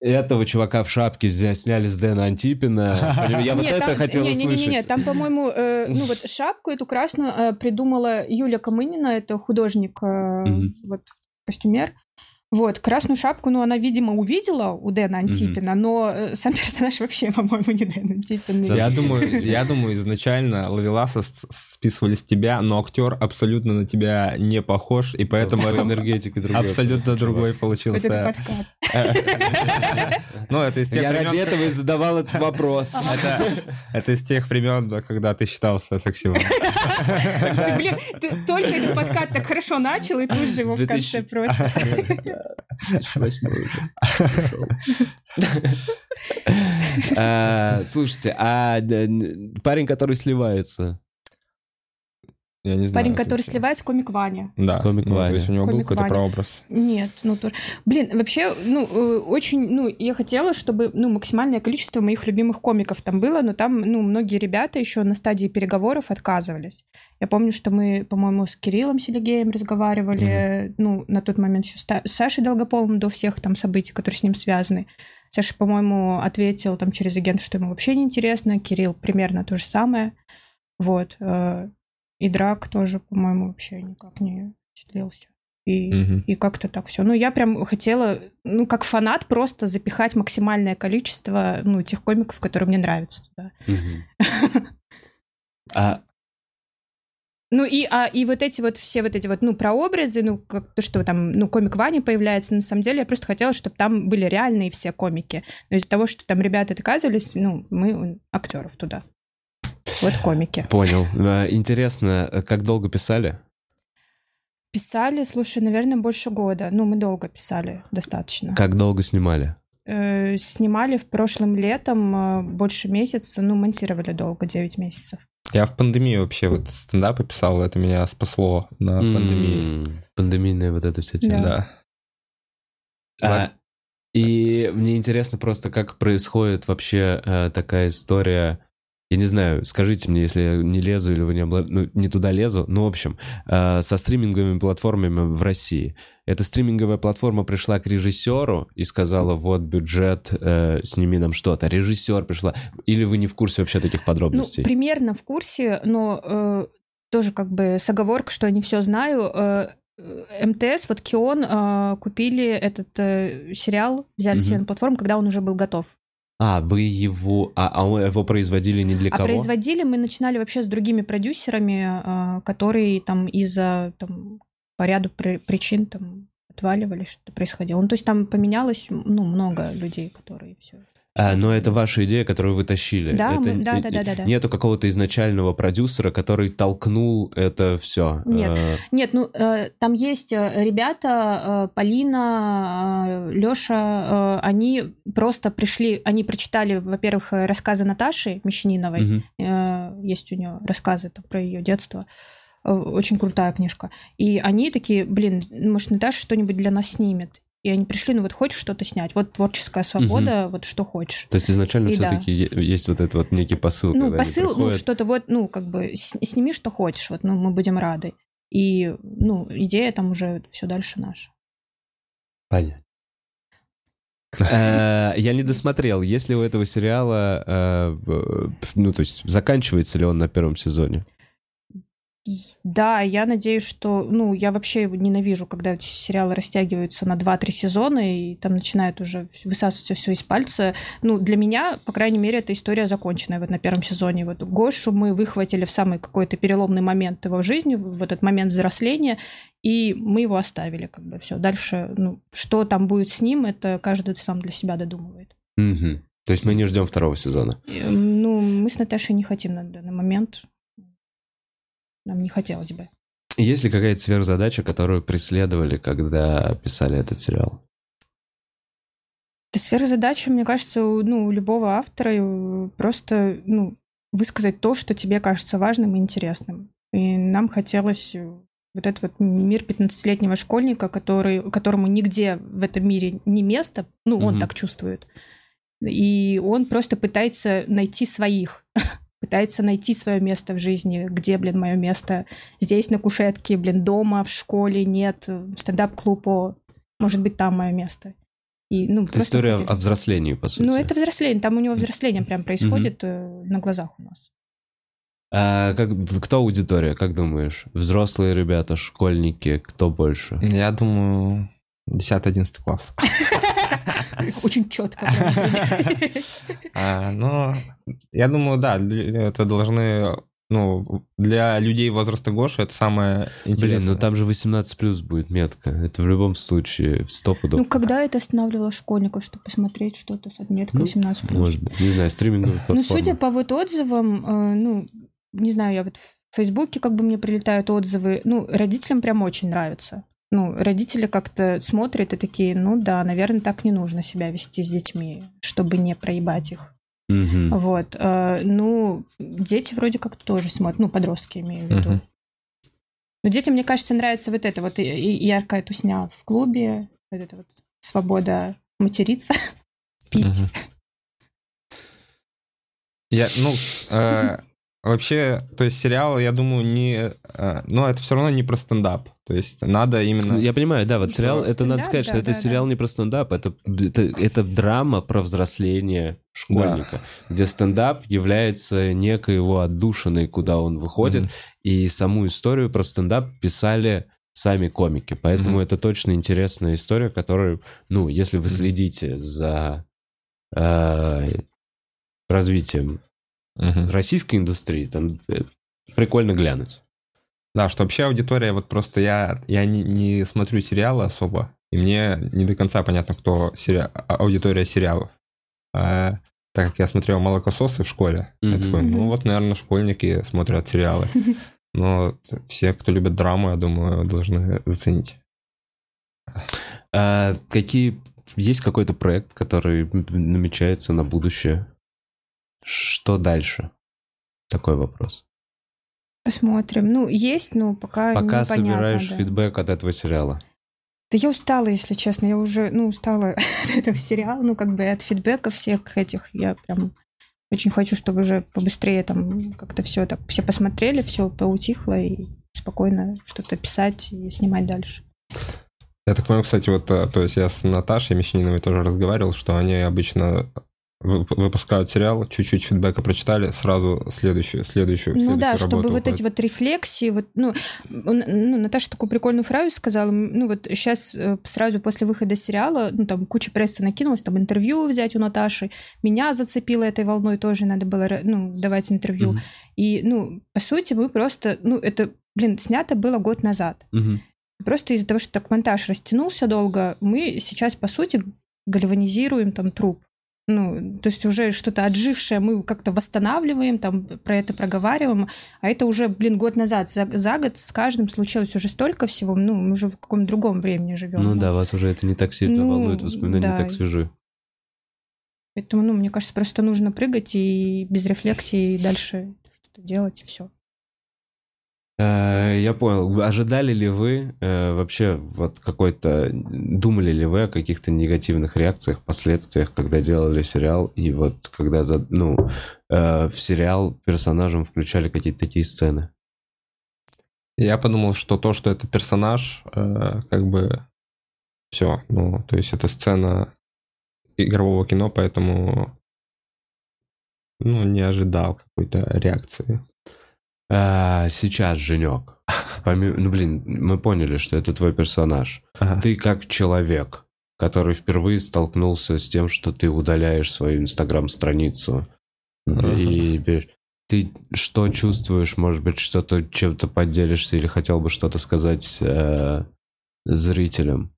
A: этого чувака в шапке сняли с Дэна Антипина. Я вот
C: Нет,
A: это
C: там-
A: хотел
C: не, не, не,
A: услышать.
C: там, по-моему, э, ну вот шапку эту красную э, придумала Юля Камынина, это художник, э, вот костюмер. Вот, красную шапку, ну, она, видимо, увидела у Дэна Антипина, но э, сам персонаж вообще, по-моему, не Дэн Антипин.
B: Я думаю, я думаю, изначально Лавеласа списывали с тебя, но актер абсолютно на тебя не похож, и поэтому
A: По
B: это
A: энергетике другой
B: абсолютно другой получился. Ну, это из тех
A: Я ради этого и задавал этот вопрос.
B: Это, из тех времен, да, когда ты считался сексивым.
C: Блин, ты только этот подкат так хорошо начал, и тут же его в конце
A: 2000.
C: просто.
A: Восьмой уже. А, Слушайте, а парень, который сливается,
B: Я не знаю.
C: Парень, который сливается, комик Ваня.
B: Да,
A: Комик
B: ну,
A: Ваня.
B: то есть у него был какой-то прообраз.
C: Нет, ну тоже. Блин, вообще, ну, э, очень, ну, я хотела, чтобы, ну, максимальное количество моих любимых комиков там было, но там, ну, многие ребята еще на стадии переговоров отказывались. Я помню, что мы, по-моему, с Кириллом Селигеем разговаривали, ну, на тот момент еще с Сашей Долгополовым до всех там событий, которые с ним связаны. Саша, по-моему, ответил там через агента, что ему вообще не интересно. Кирилл примерно то же самое. Вот. И Драк тоже, по-моему, вообще никак не впечатлился. И
B: Мгм.
C: и как-то так все. Ну, я прям хотела, ну, как фанат, просто запихать максимальное количество, ну, тех комиков, которые мне нравятся туда.
A: а
C: Ну, и, а, и вот эти вот все вот эти вот, ну, прообразы, ну, как то, что там, ну, комик Вани появляется, на самом деле я просто хотела, чтобы там были реальные все комики. Но из-за того, что там ребята отказывались, ну, мы актеров туда. Вот комики.
A: понял. А, Интересно, э, как долго писали?
C: Писали, слушай, наверное, больше года. Ну, мы долго писали, достаточно.
A: Как долго снимали?
C: Э, снимали в прошлом летом э, больше месяца, ну, монтировали долго, 9 месяцев.
B: Я в пандемию вообще вот стендапы писал, это меня спасло на пандемии.
A: Пандемийная вот эта вся тема.
C: Да.
B: Да.
A: А, и мне интересно просто, как происходит вообще э, такая история. Я не знаю, скажите мне, если я не лезу или вы не, обла- ну, не туда лезу. Ну, в общем, э, со стриминговыми платформами в России. Эта стриминговая платформа пришла к режиссеру и сказала, вот бюджет, э, сними нам что-то. Режиссер пришла. Или вы не в курсе вообще таких
C: Ну,
A: подробностей?
C: примерно в курсе, но э, тоже как бы с оговоркой, что я не все знаю. Э, э, МТС, вот Кион э, купили этот э, сериал, взяли
A: Мгм.
C: себе на платформу, когда он уже был готов.
A: А, вы его... А, а вы его производили не для
C: А
A: кого?
C: производили мы начинали вообще с другими продюсерами, э, которые там из-за там, по ряду при- причин там отваливали, что-то происходило. Ну, то есть там поменялось, ну, много людей, которые все.
A: А, но это ваша идея, которую вы тащили.
C: Да,
A: это,
C: мы- да,
A: э,
C: да, да, да, да.
A: Нету какого-то изначального продюсера, который толкнул это все.
C: Нет. Нет, ну э, там есть э, ребята, э, Полина, Леша, они просто пришли, они прочитали, во-первых, э, рассказы Наташи Мещаниновой, Э, есть у нее рассказы там, про ее детство. Э, Очень крутая книжка. И они такие, блин, может, Наташа что-нибудь для нас снимет. И они пришли, ну вот хочешь что-то снять, вот творческая свобода, вот что хочешь.
A: То есть изначально
C: И да.
A: все-таки есть вот этот вот некий посыл,
C: Ну,
A: когда они
C: посыл, ну,
A: приходят.
C: что-то вот, ну, как бы, с- сними, что хочешь, вот, ну, мы будем рады. И, ну, идея там уже все дальше наша.
A: Понятно. Э, Я не досмотрел, есть ли у этого сериала, э, ну, то есть заканчивается ли он на первом сезоне?
C: Да, я надеюсь, что... Ну, я вообще ненавижу, когда эти сериалы растягиваются на 2-3 сезона, и там начинают уже высасывать все из пальца. Ну, для меня, по крайней мере, эта история законченная вот на первом сезоне. Вот Гошу мы выхватили в самый какой-то переломный момент его жизни, в этот момент взросления, и мы его оставили, как бы все. Дальше, ну, что там будет с ним, это каждый сам для себя додумывает.
A: Мгм. То есть мы не ждем второго сезона.
C: Э, Ну, мы с Наташей не хотим на данный момент. Нам не хотелось бы.
A: Есть ли какая-то сверхзадача, которую преследовали, когда писали этот сериал?
C: Это сверхзадача, мне кажется, у, ну, у любого автора просто ну, высказать то, что тебе кажется важным и интересным. И нам хотелось э, вот этот вот мир 15-летнего школьника, который, которому нигде в этом мире не место, ну, он mm-hmm. так чувствует. И он просто пытается найти своих, пытается найти свое место в жизни, где, блин, мое место. Здесь на кушетке, блин, дома, в школе нет, стендап-клуб, о, может быть, там мое место.
A: И, ну, это история о взрослении, по сути.
C: Ну, это взросление. Там у него взросление прям происходит mm-hmm. на глазах у нас.
A: А как, кто аудитория, как думаешь? Взрослые ребята, школьники, кто больше?
B: Я думаю, 10-11 класс.
C: Очень четко.
B: А, ну, я думаю, да, это должны ну, для людей возраста Гоши это самое интересное. Блин,
A: ну там же 18 плюс будет метка. Это в любом случае 100 пудов.
C: Ну, когда это останавливало школьников, чтобы посмотреть что-то с отметкой 18 плюс?
A: Может быть, не знаю, стриминговая
C: Ну, судя по вот отзывам, э, ну, не знаю, я вот в Фейсбуке как бы мне прилетают отзывы, ну, родителям прям очень нравится. Ну, родители как-то смотрят и такие, ну да, наверное, так не нужно себя вести с детьми, чтобы не проебать их.
A: Угу.
C: Вот. Э, ну, дети вроде как тоже смотрят, ну, подростки имею в виду. Угу. Но детям, мне кажется, нравится вот это вот яркая тусня в клубе, вот это вот свобода материться, пить. Угу.
B: Я, ну, э, Вообще, то есть сериал, я думаю, не... Но это все равно не про стендап. То есть надо именно...
A: Я понимаю, да, вот сериал, это надо сказать, да, что да, это да, сериал не про стендап, это, это, это драма про взросление школьника, да. где стендап является некой его отдушиной, куда он выходит, mm-hmm. и саму историю про стендап писали сами комики. Поэтому mm-hmm. это точно интересная история, которую, ну, если вы следите за э, развитием угу. российской индустрии, там э, прикольно глянуть.
B: Да, что вообще аудитория, вот просто я, я не, не смотрю сериалы особо, и мне не до конца понятно, кто сери... А, аудитория сериалов. А, так как я смотрел «Молокососы» в школе, mm я такой, ну вот, наверное, школьники смотрят сериалы. Но все, кто любит драму, я думаю, должны заценить.
A: А какие есть какой-то проект, который намечается на будущее? Что дальше? Такой вопрос.
C: Посмотрим. Ну, есть, но пока
A: Пока собираешь да. фидбэк от этого сериала.
C: Да я устала, если честно. Я уже, ну, устала от этого сериала, ну, как бы от фидбэка всех этих. Я прям очень хочу, чтобы уже побыстрее там как-то все так, все посмотрели, все поутихло и спокойно что-то писать и снимать дальше.
B: Я так понял, кстати, вот, э, то есть я с Наташей Мещаниновой тоже разговаривал, что они обычно выпускают сериал, чуть-чуть фидбэка прочитали, сразу следующую, следующую,
C: Ну
B: следующую
C: да, чтобы вот эти вот рефлексии, вот, ну, ну, Наташа такую прикольную фразу сказала, ну вот сейчас э, сразу после выхода сериала, ну там куча прессы накинулась, там интервью взять у Наташи, меня зацепило этой волной, тоже надо было, ну, давать интервью. Угу. И, ну, по сути, мы просто, ну, это, блин, снято было год назад.
A: Угу.
C: Просто из-за того, что так монтаж растянулся долго, мы сейчас, по сути, гальванизируем там труп ну, то есть уже что-то отжившее мы как-то восстанавливаем, там про это проговариваем, а это уже, блин, год назад, за, за год с каждым случилось уже столько всего, ну, мы уже в каком-то другом времени живем.
A: Ну да, вас уже это не так сильно ну, волнует, воспоминания да. не так свежи.
C: Поэтому, ну, мне кажется, просто нужно прыгать и без рефлексии дальше что-то делать, и все.
A: Э, я понял. Ожидали ли вы э, вообще вот какой-то... Думали ли вы о каких-то негативных реакциях, последствиях, когда делали сериал, и вот когда, ну, э, в сериал персонажам включали какие-то такие сцены?
B: Я подумал, что то, что это персонаж, как бы все. Ну, то есть это сцена игрового кино, поэтому ну, не ожидал какой-то реакции.
A: А, сейчас, Женек, помимо, ну, блин, мы поняли, что это твой персонаж. Ага. Ты как человек, который впервые столкнулся с тем, что ты удаляешь свою инстаграм-страницу. Ага. И ты что чувствуешь? Может быть, что-то чем-то поделишься или хотел бы что-то сказать э, зрителям?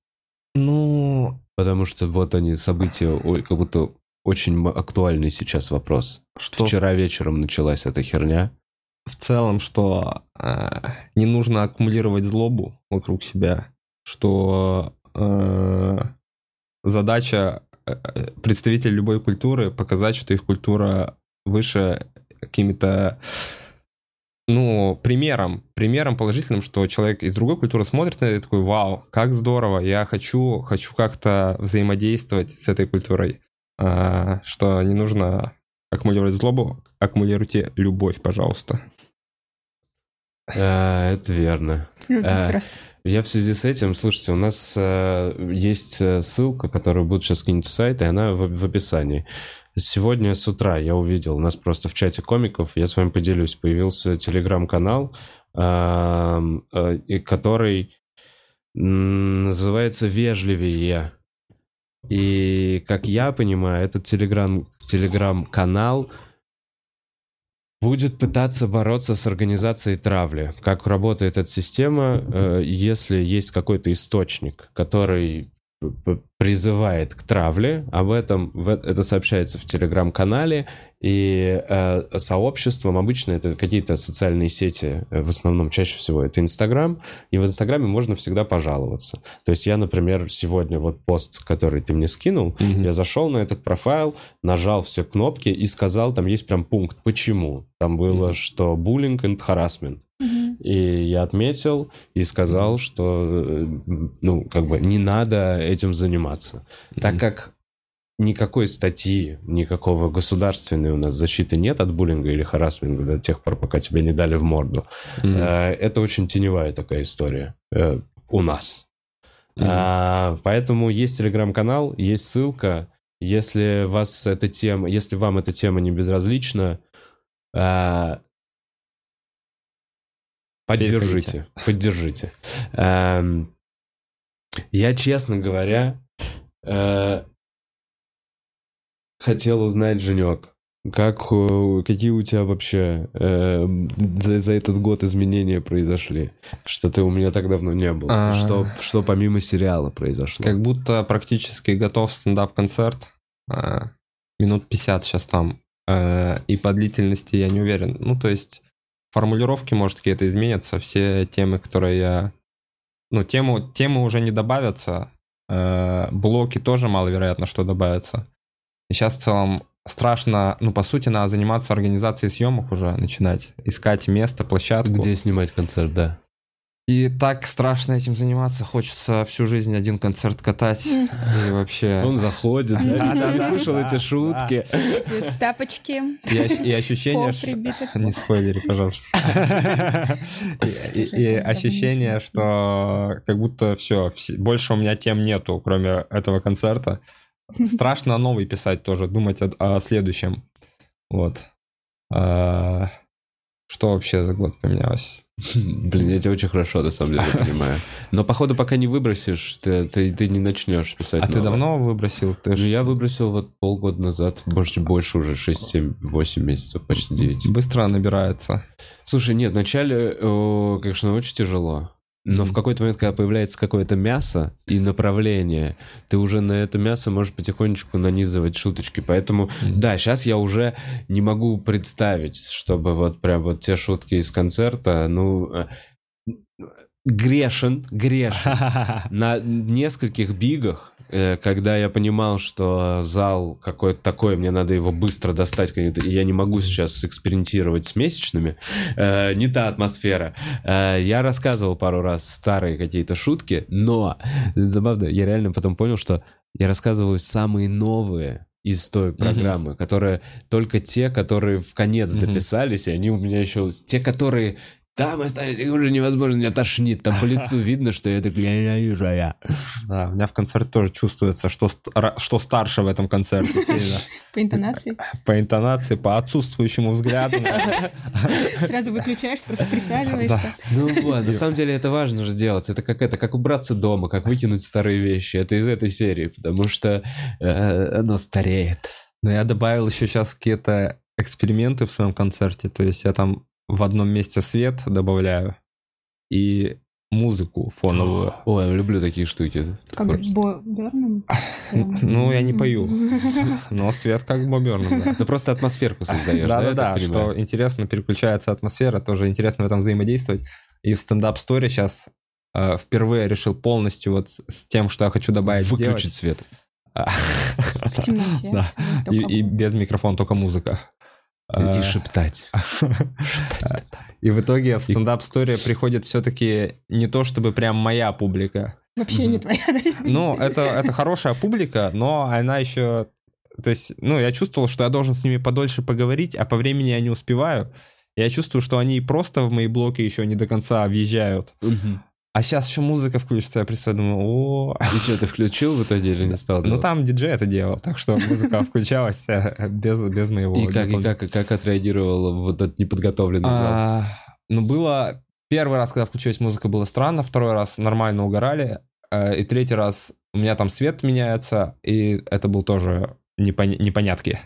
B: Ну...
A: Потому что вот они, события, ой, как будто очень актуальный сейчас вопрос. Что? Вчера вечером началась эта херня.
B: В целом, что э, не нужно аккумулировать злобу вокруг себя, что э, задача э, представителей любой культуры показать, что их культура выше какими-то ну, примером, примером положительным, что человек из другой культуры смотрит на это и такой, вау, как здорово, я хочу, хочу как-то взаимодействовать с этой культурой, а, что не нужно аккумулировать злобу, аккумулируйте любовь, пожалуйста.
A: А, это верно. А,
C: Просто.
A: Я в связи с этим, слушайте, у нас э, есть э, ссылка, которую будет сейчас скинуть в сайт, и она в, в описании. Сегодня с утра я увидел, у нас просто в чате комиков, я с вами поделюсь, появился телеграм-канал, эм, э, который называется «Вежливее». И, как я понимаю, этот телеграм, телеграм-канал будет пытаться бороться с организацией травли. Как работает эта система, э, если есть какой-то источник, который призывает к травле, об этом это сообщается в телеграм-канале, и э, сообществом обычно это какие-то социальные сети, э, в основном чаще всего это Инстаграм, и в Инстаграме можно всегда пожаловаться. То есть я, например, сегодня вот пост, который ты мне скинул,
B: Мгм.
A: я зашел на этот профайл, нажал все кнопки и сказал, там есть прям пункт, почему. Там было,
B: Мгм.
A: что bullying and harassment.
C: Мгм.
A: И я отметил и сказал, что, э, ну, как бы не надо этим заниматься. Так как никакой статьи, никакого государственной у нас защиты нет от буллинга или харасминга до тех пор, пока тебе не дали в морду. Э, Это очень теневая такая история э, у нас.
B: Мгм.
A: А, поэтому есть телеграм-канал, есть ссылка. Если вас эта тема, если вам эта тема не безразлична, а, поддержите, поддержите. Эм, Я, честно говоря, э, хотел узнать, Женек, как, э, какие у тебя вообще э, за, за этот год изменения произошли? Что ты у меня так давно не был.
B: А.
A: Что, что помимо сериала произошло?
B: Как будто практически готов стендап-концерт. А, Минут 50 сейчас там. Э, И по длительности я не уверен. Ну, то есть формулировки, может, какие-то изменятся. Все темы, которые я... Ну, тему, темы уже не добавятся. Э, Блоки тоже маловероятно, что добавятся. И сейчас в целом страшно, ну, по сути, надо заниматься организацией съемок уже, начинать. Искать место, площадку.
A: Где снимать концерт, да.
B: И так страшно этим заниматься. Хочется всю жизнь один концерт катать. И вообще...
A: Он заходит, да,
C: Да, да,
A: слышал
B: да,
A: эти шутки.
C: Эти тапочки,
B: И, и ощущение, что... Не спойлери, пожалуйста. И, и- и ощущение, что как будто все, больше у меня тем нету, кроме этого концерта. Страшно новый писать тоже, думать о, о следующем. Вот. А, Что вообще за год поменялось?
A: Блин, я тебя очень хорошо, на самом деле, понимаю. Но, походу, пока не выбросишь, ты, ты, ты не начнешь писать
B: А ты
A: новое.
B: давно выбросил? Ты
A: Ну,
B: ж
A: я выбросил вот полгода назад, может, больше уже, 6, 7, 8 месяцев, почти 9.
B: быстро набирается.
A: Слушай, нет, вначале, э, конечно, очень тяжело. Но в
B: Мгм.
A: какой-то момент, когда появляется какое-то мясо и направление, ты уже на это мясо можешь потихонечку нанизывать шуточки. Поэтому,
B: Мгм.
A: да, сейчас я уже не могу представить, чтобы вот прям вот те шутки из концерта, ну, э, грешен, грешен на нескольких бигах, когда я понимал, что зал какой-то такой, мне надо его быстро достать, и я не могу сейчас экспериментировать с месячными, э, не та атмосфера. Э, я рассказывал пару раз старые какие-то шутки, но забавно, я реально потом понял, что я рассказываю самые новые из той программы, которые только те, которые в конец дописались, и они у меня еще... Те, которые там остались, их уже невозможно, меня тошнит. Там по лицу видно, что я я.
B: Да, у меня в концерте тоже чувствуется, что, что старше в этом концерте сильно.
C: По интонации.
B: По интонации, по отсутствующему взгляду.
C: Сразу выключаешь, просто присаживаешься.
A: Ну вот, на самом деле это важно же делать. Это как это, как убраться дома, как выкинуть старые вещи. Это из этой серии, потому что э, оно стареет.
B: Но я добавил еще сейчас какие-то эксперименты в своем концерте. То есть я там в одном месте свет добавляю. И музыку фоновую.
A: Ой, я люблю такие штуки.
C: Как Бо Берном?
B: Ну, я не пою. Но свет как Бо да.
A: Ты просто атмосферку создаешь, да?
B: Да-да-да, что интересно, переключается атмосфера, тоже интересно в этом взаимодействовать. И в стендап-сторе сейчас э, впервые решил полностью вот с тем, что я хочу добавить,
A: Выключить свет.
C: В темноте.
B: Да. И, и без микрофона только музыка.
A: И, и шептать. Шептать.
B: И в итоге в стендап-сторе приходит все-таки не то, чтобы прям моя публика.
C: Вообще не твоя.
B: Ну, это, это хорошая публика, но она еще... То есть, ну, я чувствовал, что я должен с ними подольше поговорить, а по времени я не успеваю. Я чувствую, что они просто в мои блоки еще не до конца въезжают.
A: Мгм.
B: А сейчас еще музыка включится, я представляю, думаю, о...
A: И что, ты включил в итоге или не стал?
B: Ну, там диджей это делал, так что музыка включалась э, без, без моего...
A: И как, и как, как отреагировал вот этот неподготовленный зал?
B: А, ну, было... Первый раз, когда включилась музыка, было странно, второй раз нормально угорали, э, и третий раз у меня там свет меняется, и это был тоже непон- непонятки.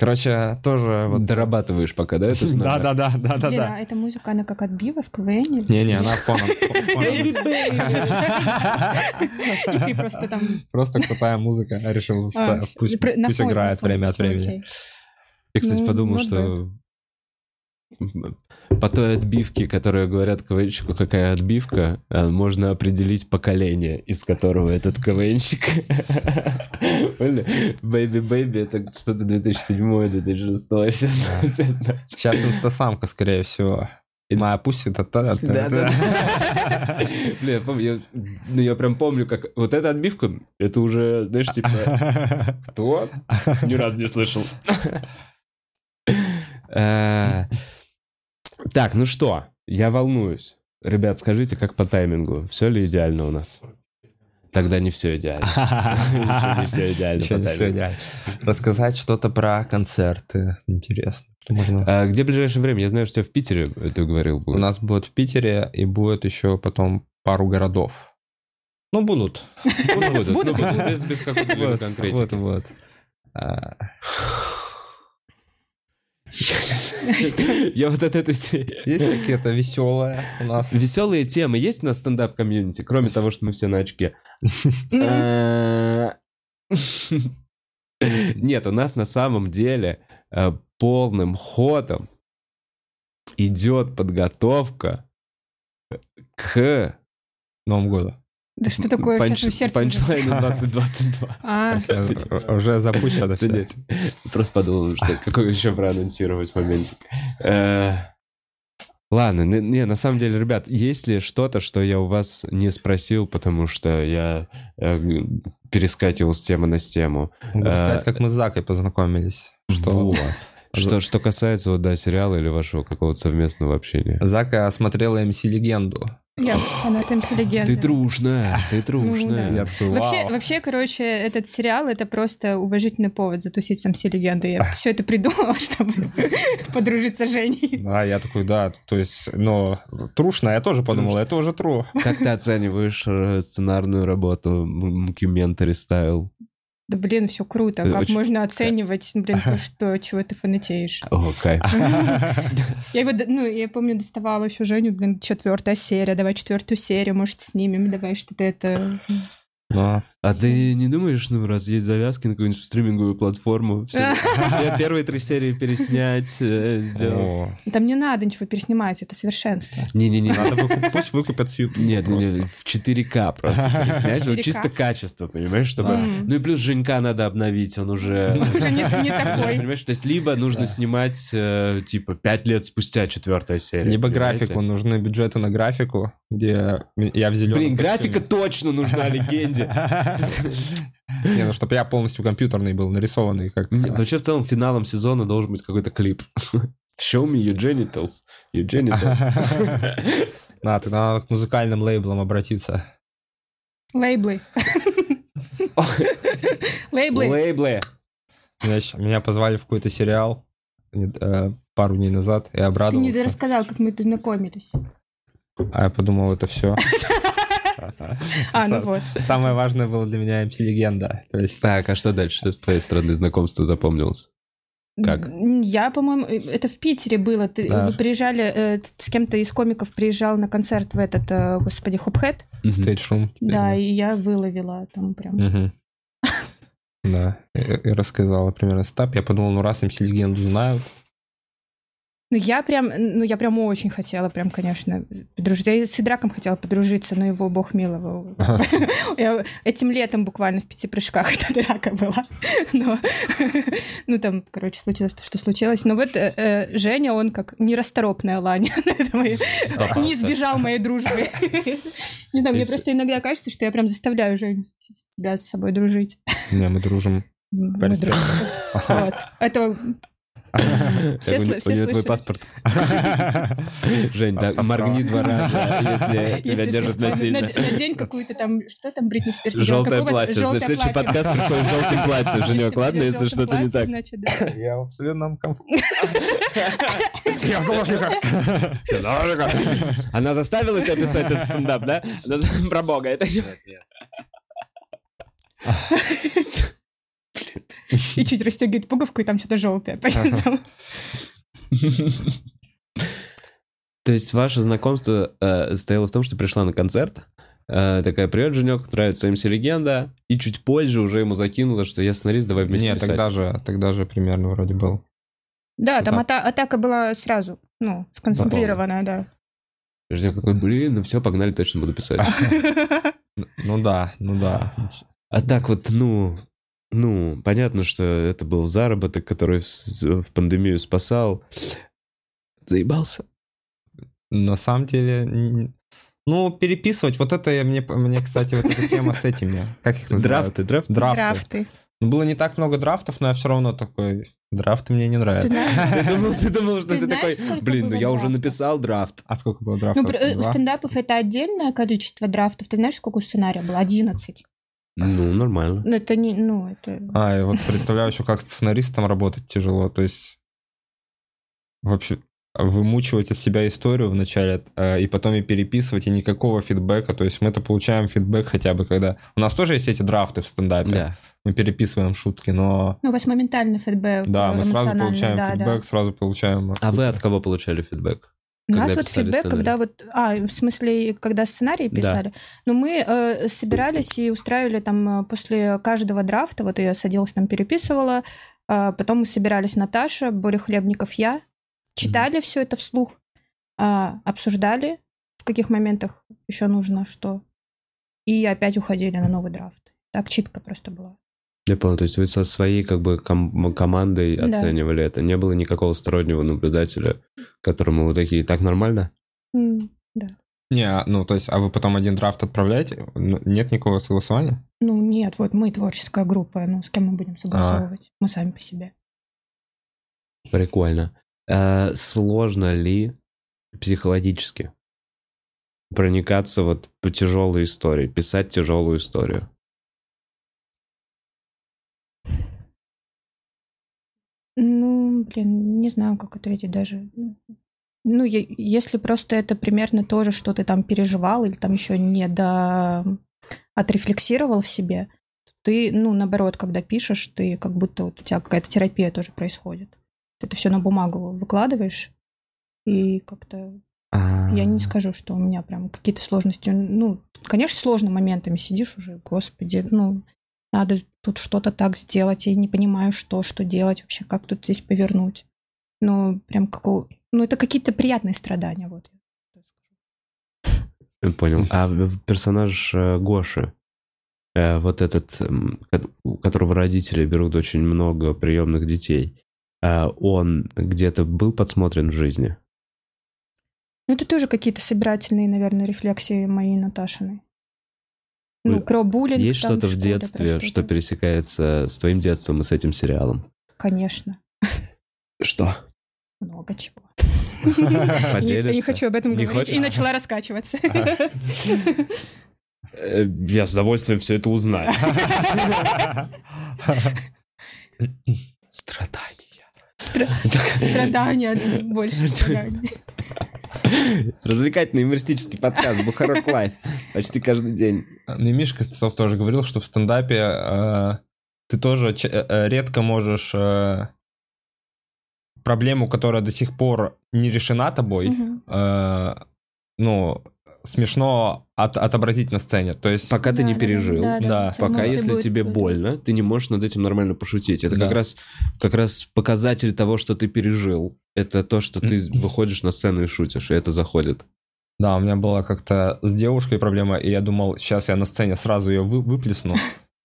B: Короче, тоже вот...
A: Дорабатываешь пока, да? этот номер?
B: Да-да-да,
C: Блин,
B: да-да-да.
C: а эта музыка, она как отбива в КВН?
B: Не-не, она фоном.
C: И ты просто там...
B: Просто крутая музыка, я решил,
C: А,
B: пусть играет время от времени.
A: Я, кстати,
C: Ну,
A: подумал,
C: not
A: что по той отбивке, которую говорят КВНщику, какая отбивка, э, можно определить поколение, из которого этот КВНщик. Baby это что-то 2007-2006, все знают.
B: Сейчас инстасамка, скорее всего. Моя пусть это та
A: Да, да. Бля, я помню, я- ну я прям помню, как вот эта отбивка, это уже, знаешь, типа, кто? Ни разу не слышал. Так, ну что, я волнуюсь. Ребят, скажите, как по таймингу? Все ли идеально у нас? Тогда не все идеально. Не все идеально.
B: Рассказать что-то про концерты. Интересно. Можно...
A: А Где в ближайшее время? Я знаю, что в Питере, ты говорил,
B: У нас будет в Питере и будет еще потом пару городов. Ну, будут.
A: Ну, будут, ну,
C: Будут.
A: будут, без- какой-то конкретики.
B: Вот, вот.
A: Я вот от этой всей...
B: Есть какие-то веселые у нас.
A: Веселые темы есть на стендап-комьюнити, кроме того, что мы все на очке? Э, Нет, у нас на самом деле э, полным ходом идет подготовка к
B: Новым годом.
C: Да что такое
A: панч-
C: сердце? уже?
A: панчлайну 2022.
C: А,
B: Э, Уже запущено все.
A: нет, Просто подумал, что какой еще проанонсировать моментик. Э, Ладно, не, не, на самом деле, ребят, есть ли что-то, что я у вас не спросил, потому что я э, перескакивал с темы на тему?
B: Могу
A: Э,
B: рассказать, как мы с Закой познакомились. Что
A: Вот. Что, что касается, вот, да, сериала или вашего какого-то совместного общения.
B: Зака смотрела МС Легенду.
C: Я фанат МС Легенды.
A: Ты трушная, ты трушная.
B: такой,
C: Вообще, вообще, короче, этот сериал это просто уважительный повод затусить сам все легенды. Я все это придумала, чтобы подружиться с Женей.
B: Да, я такой, да, то есть, но трушно, я тоже подумал, это уже true.
A: Как ты оцениваешь э, сценарную работу mockumentary style?
C: Да блин, все круто. Как
A: очень-
C: можно оценивать, блин, то, что чего ты фанатеешь?
A: О, кайф.
C: Я его, ну, я помню, доставала еще Женю, блин, четвертая серия, давай четвертую серию, может, снимем, давай что-то это...
B: Но
A: А ты не думаешь, ну, раз есть завязки на какую-нибудь стриминговую платформу, я первые три серии переснять, э, сделать?
C: Там не надо ничего переснимать, это совершенство.
A: Не-не-не,
B: пусть выкупят с YouTube.
A: Нет, ну, в 4К просто переснять,
C: 4К.
A: чисто качество, понимаешь, чтобы... Ну и плюс Женька надо обновить, он уже...
C: Уже не, такой.
A: Понимаешь, то есть либо нужно снимать, э, типа, пять лет спустя четвертая серия.
B: Либо графику, нужны бюджеты на графику, где я в зеленом
A: Блин, графика точно нужна легенде.
B: Не, ну чтобы я полностью компьютерный был, нарисованный, как...
A: Нет, Вообще, в целом, финалом сезона должен быть какой-то клип. Show me your genitals. Your genitals.
B: На, тогда надо к музыкальным лейблам обратиться.
C: Лейблы. Лейблы.
A: Лейблы.
B: Меня, позвали в какой-то сериал э, пару дней назад, я
C: Ты не
B: обрадовался.
C: рассказал, как мы познакомились.
B: А я подумал, это все.
C: А, ну вот.
B: Самое важное было для меня MC Легенда. То есть
A: Так, а что дальше? Что с твоей стороны знакомство запомнилось? Как?
C: Я, по-моему, это в Питере было. Ты,
B: Да.
C: Вы приезжали, э, с кем-то из комиков приезжал на концерт в этот, э, господи, Хопхэт.
B: Стейдж-рум.
C: Да, и я выловила там прям.
B: Да, и, и рассказала примерно стап. Я подумал, ну раз MC легенду знают,
C: Ну, я прям, ну, я прям очень хотела, прям, конечно, подружиться. Я с Идраком хотела подружиться, но его бог миловал. Я этим летом буквально в пяти прыжках эта драка была. Но, ну, там, короче, случилось то, что случилось. Но вот э, э, Женя, он как нерасторопная лань. Не избежал моей дружбы. Не знаю, мне просто иногда кажется, что я прям заставляю Женю тебя с собой дружить.
B: не, мы дружим.
C: Вот. Это Все
A: у,
C: все
A: у нее твой паспорт. Жень, да, моргни два раза, если тебя держат
C: ты
A: насильно.
C: над- Надень какую-то там, что там Бритни Спирс?
A: Желтое платье. На следующий
C: платье.
A: подкаст приходит в желтом платье, Женек, ладно,
C: в
A: если что-то не так.
C: Значит, да.
B: Я в абсолютном комфорте. Я заложника.
A: Она заставила тебя писать этот стендап, да? Про бога. Это
C: И чуть расстегивает пуговку, и там что-то желтое.
A: То есть ваше знакомство э, состояло в том, что пришла на концерт, э, такая, привет, Женек, нравится МС Легенда, и чуть позже уже ему закинула, что я сценарист, давай вместе
B: Нет,
A: писать.
B: тогда же, тогда же примерно вроде был.
C: Да, там ата- атака была сразу, ну, сконцентрированная, да.
A: Женек такой, блин, ну все, погнали, точно буду писать.
B: Ну да, ну да.
A: А так вот, ну, ну, понятно, что это был заработок, который в пандемию спасал. Заебался.
B: На самом деле, ну, переписывать, вот это я- мне, мне, кстати, вот эта тема с этими, как их называют?
A: Драфты, драфты.
B: Драфты.
C: Драфты.
B: Ну, было не так много драфтов, но я все равно такой, драфты мне не нравятся.
A: Ты думал, ты думал, что
C: Ты
A: ты
C: знаешь,
A: такой, блин, ну я уже написал draft.
B: А сколько было
C: Ну,
B: драфтов?
C: э, у
B: Два?
C: стендапов это отдельное количество драфтов. Ты знаешь, сколько у сценария было? 11.
A: Ну, нормально.
C: Ну, это не, ну, это...
B: А, я вот представляю еще, как сценаристом работать тяжело. То есть вообще вымучивать из себя историю вначале э, и потом и переписывать, и никакого фидбэка. То есть мы-то получаем фидбэк хотя бы, когда... У нас тоже есть эти драфты в стендапе.
A: Да.
B: Мы переписываем шутки, но...
C: Ну, у вас моментальный фидбэк.
B: Да, мы сразу
C: эмоциональный,
B: получаем
C: да, да.
B: фидбэк, сразу получаем...
A: А вы от кого получали фидбэк?
C: У нас вот фидбэк,
A: сценарий?
C: когда вот... А, в смысле, когда сценарий
A: Да.
C: писали? Ну, мы э, собирались и устраивали там э, после каждого драфта, вот я садилась там, переписывала, а потом мы собирались Наташа, Боря Хлебников, я, читали все это вслух, а, обсуждали, в каких моментах еще нужно что, и опять уходили на новый драфт. Так читка просто была.
A: Я понял, то есть вы со своей как бы ком- командой
C: Да.
A: оценивали это? Не было никакого стороннего наблюдателя, которому вы такие, так нормально?
C: Да.
B: Не, а, ну, то есть, а вы потом один драфт отправляете? Ну, Нет никакого согласования?
C: Ну, нет, вот мы творческая группа, ну, с кем мы
A: А.
C: будем согласовывать? Мы сами по себе.
A: Прикольно. Э, сложно ли психологически проникаться вот по тяжелой истории, писать тяжелую историю?
C: Ну, блин, не знаю, как ответить даже. Ну, е- если просто это примерно то же, что ты там переживал или там еще не до... отрефлексировал в себе, ты, ну, наоборот, когда пишешь, ты как будто вот у тебя какая-то терапия тоже происходит. Ты это все на бумагу выкладываешь, и как-то я не скажу, что у меня прям какие-то сложности. Ну, конечно, сложно моментами сидишь уже, господи, ну, надо тут что-то так сделать, я не понимаю, что, что делать вообще, как тут здесь повернуть. Ну, прям какого... Ну, это какие-то приятные страдания, вот.
A: Я Понял. А персонаж э, Гоши, э, вот этот, у которого родители берут очень много приемных детей, э, он где-то был подсмотрен в жизни?
C: Ну, это тоже какие-то собирательные, наверное, рефлексии моей Наташиной. Ну, про буллинг.
A: Есть что-то в детстве, что пересекается с твоим детством и с этим сериалом?
C: Конечно,
A: Что?
C: много чего. Я не хочу об этом говорить. И начала раскачиваться.
A: Э, Я с удовольствием все это узнаю. Страдания.
C: Стра- Страдания, больше страданий.
A: Развлекательный юмористический подкаст Бухарог Live. Почти каждый день.
B: Ну и Мишка Костецов тоже говорил, что в стендапе э, ты тоже э, э, редко можешь э, проблему, которая до сих пор не решена тобой, э, ну, смешно от- отобразить на сцене. То есть,
A: Пока ты
C: Да,
A: не
C: да, да,
A: пережил.
C: да, да,
B: Да.
A: Пока, если тебе
C: были.
A: больно, ты не можешь над этим нормально пошутить. Это
B: Да.
A: как раз как раз показатель того, что ты пережил. Это то, что ты выходишь на сцену и шутишь, и это заходит.
B: да, у меня была как-то с девушкой проблема, и я думал, сейчас я на сцене сразу ее вы- выплесну.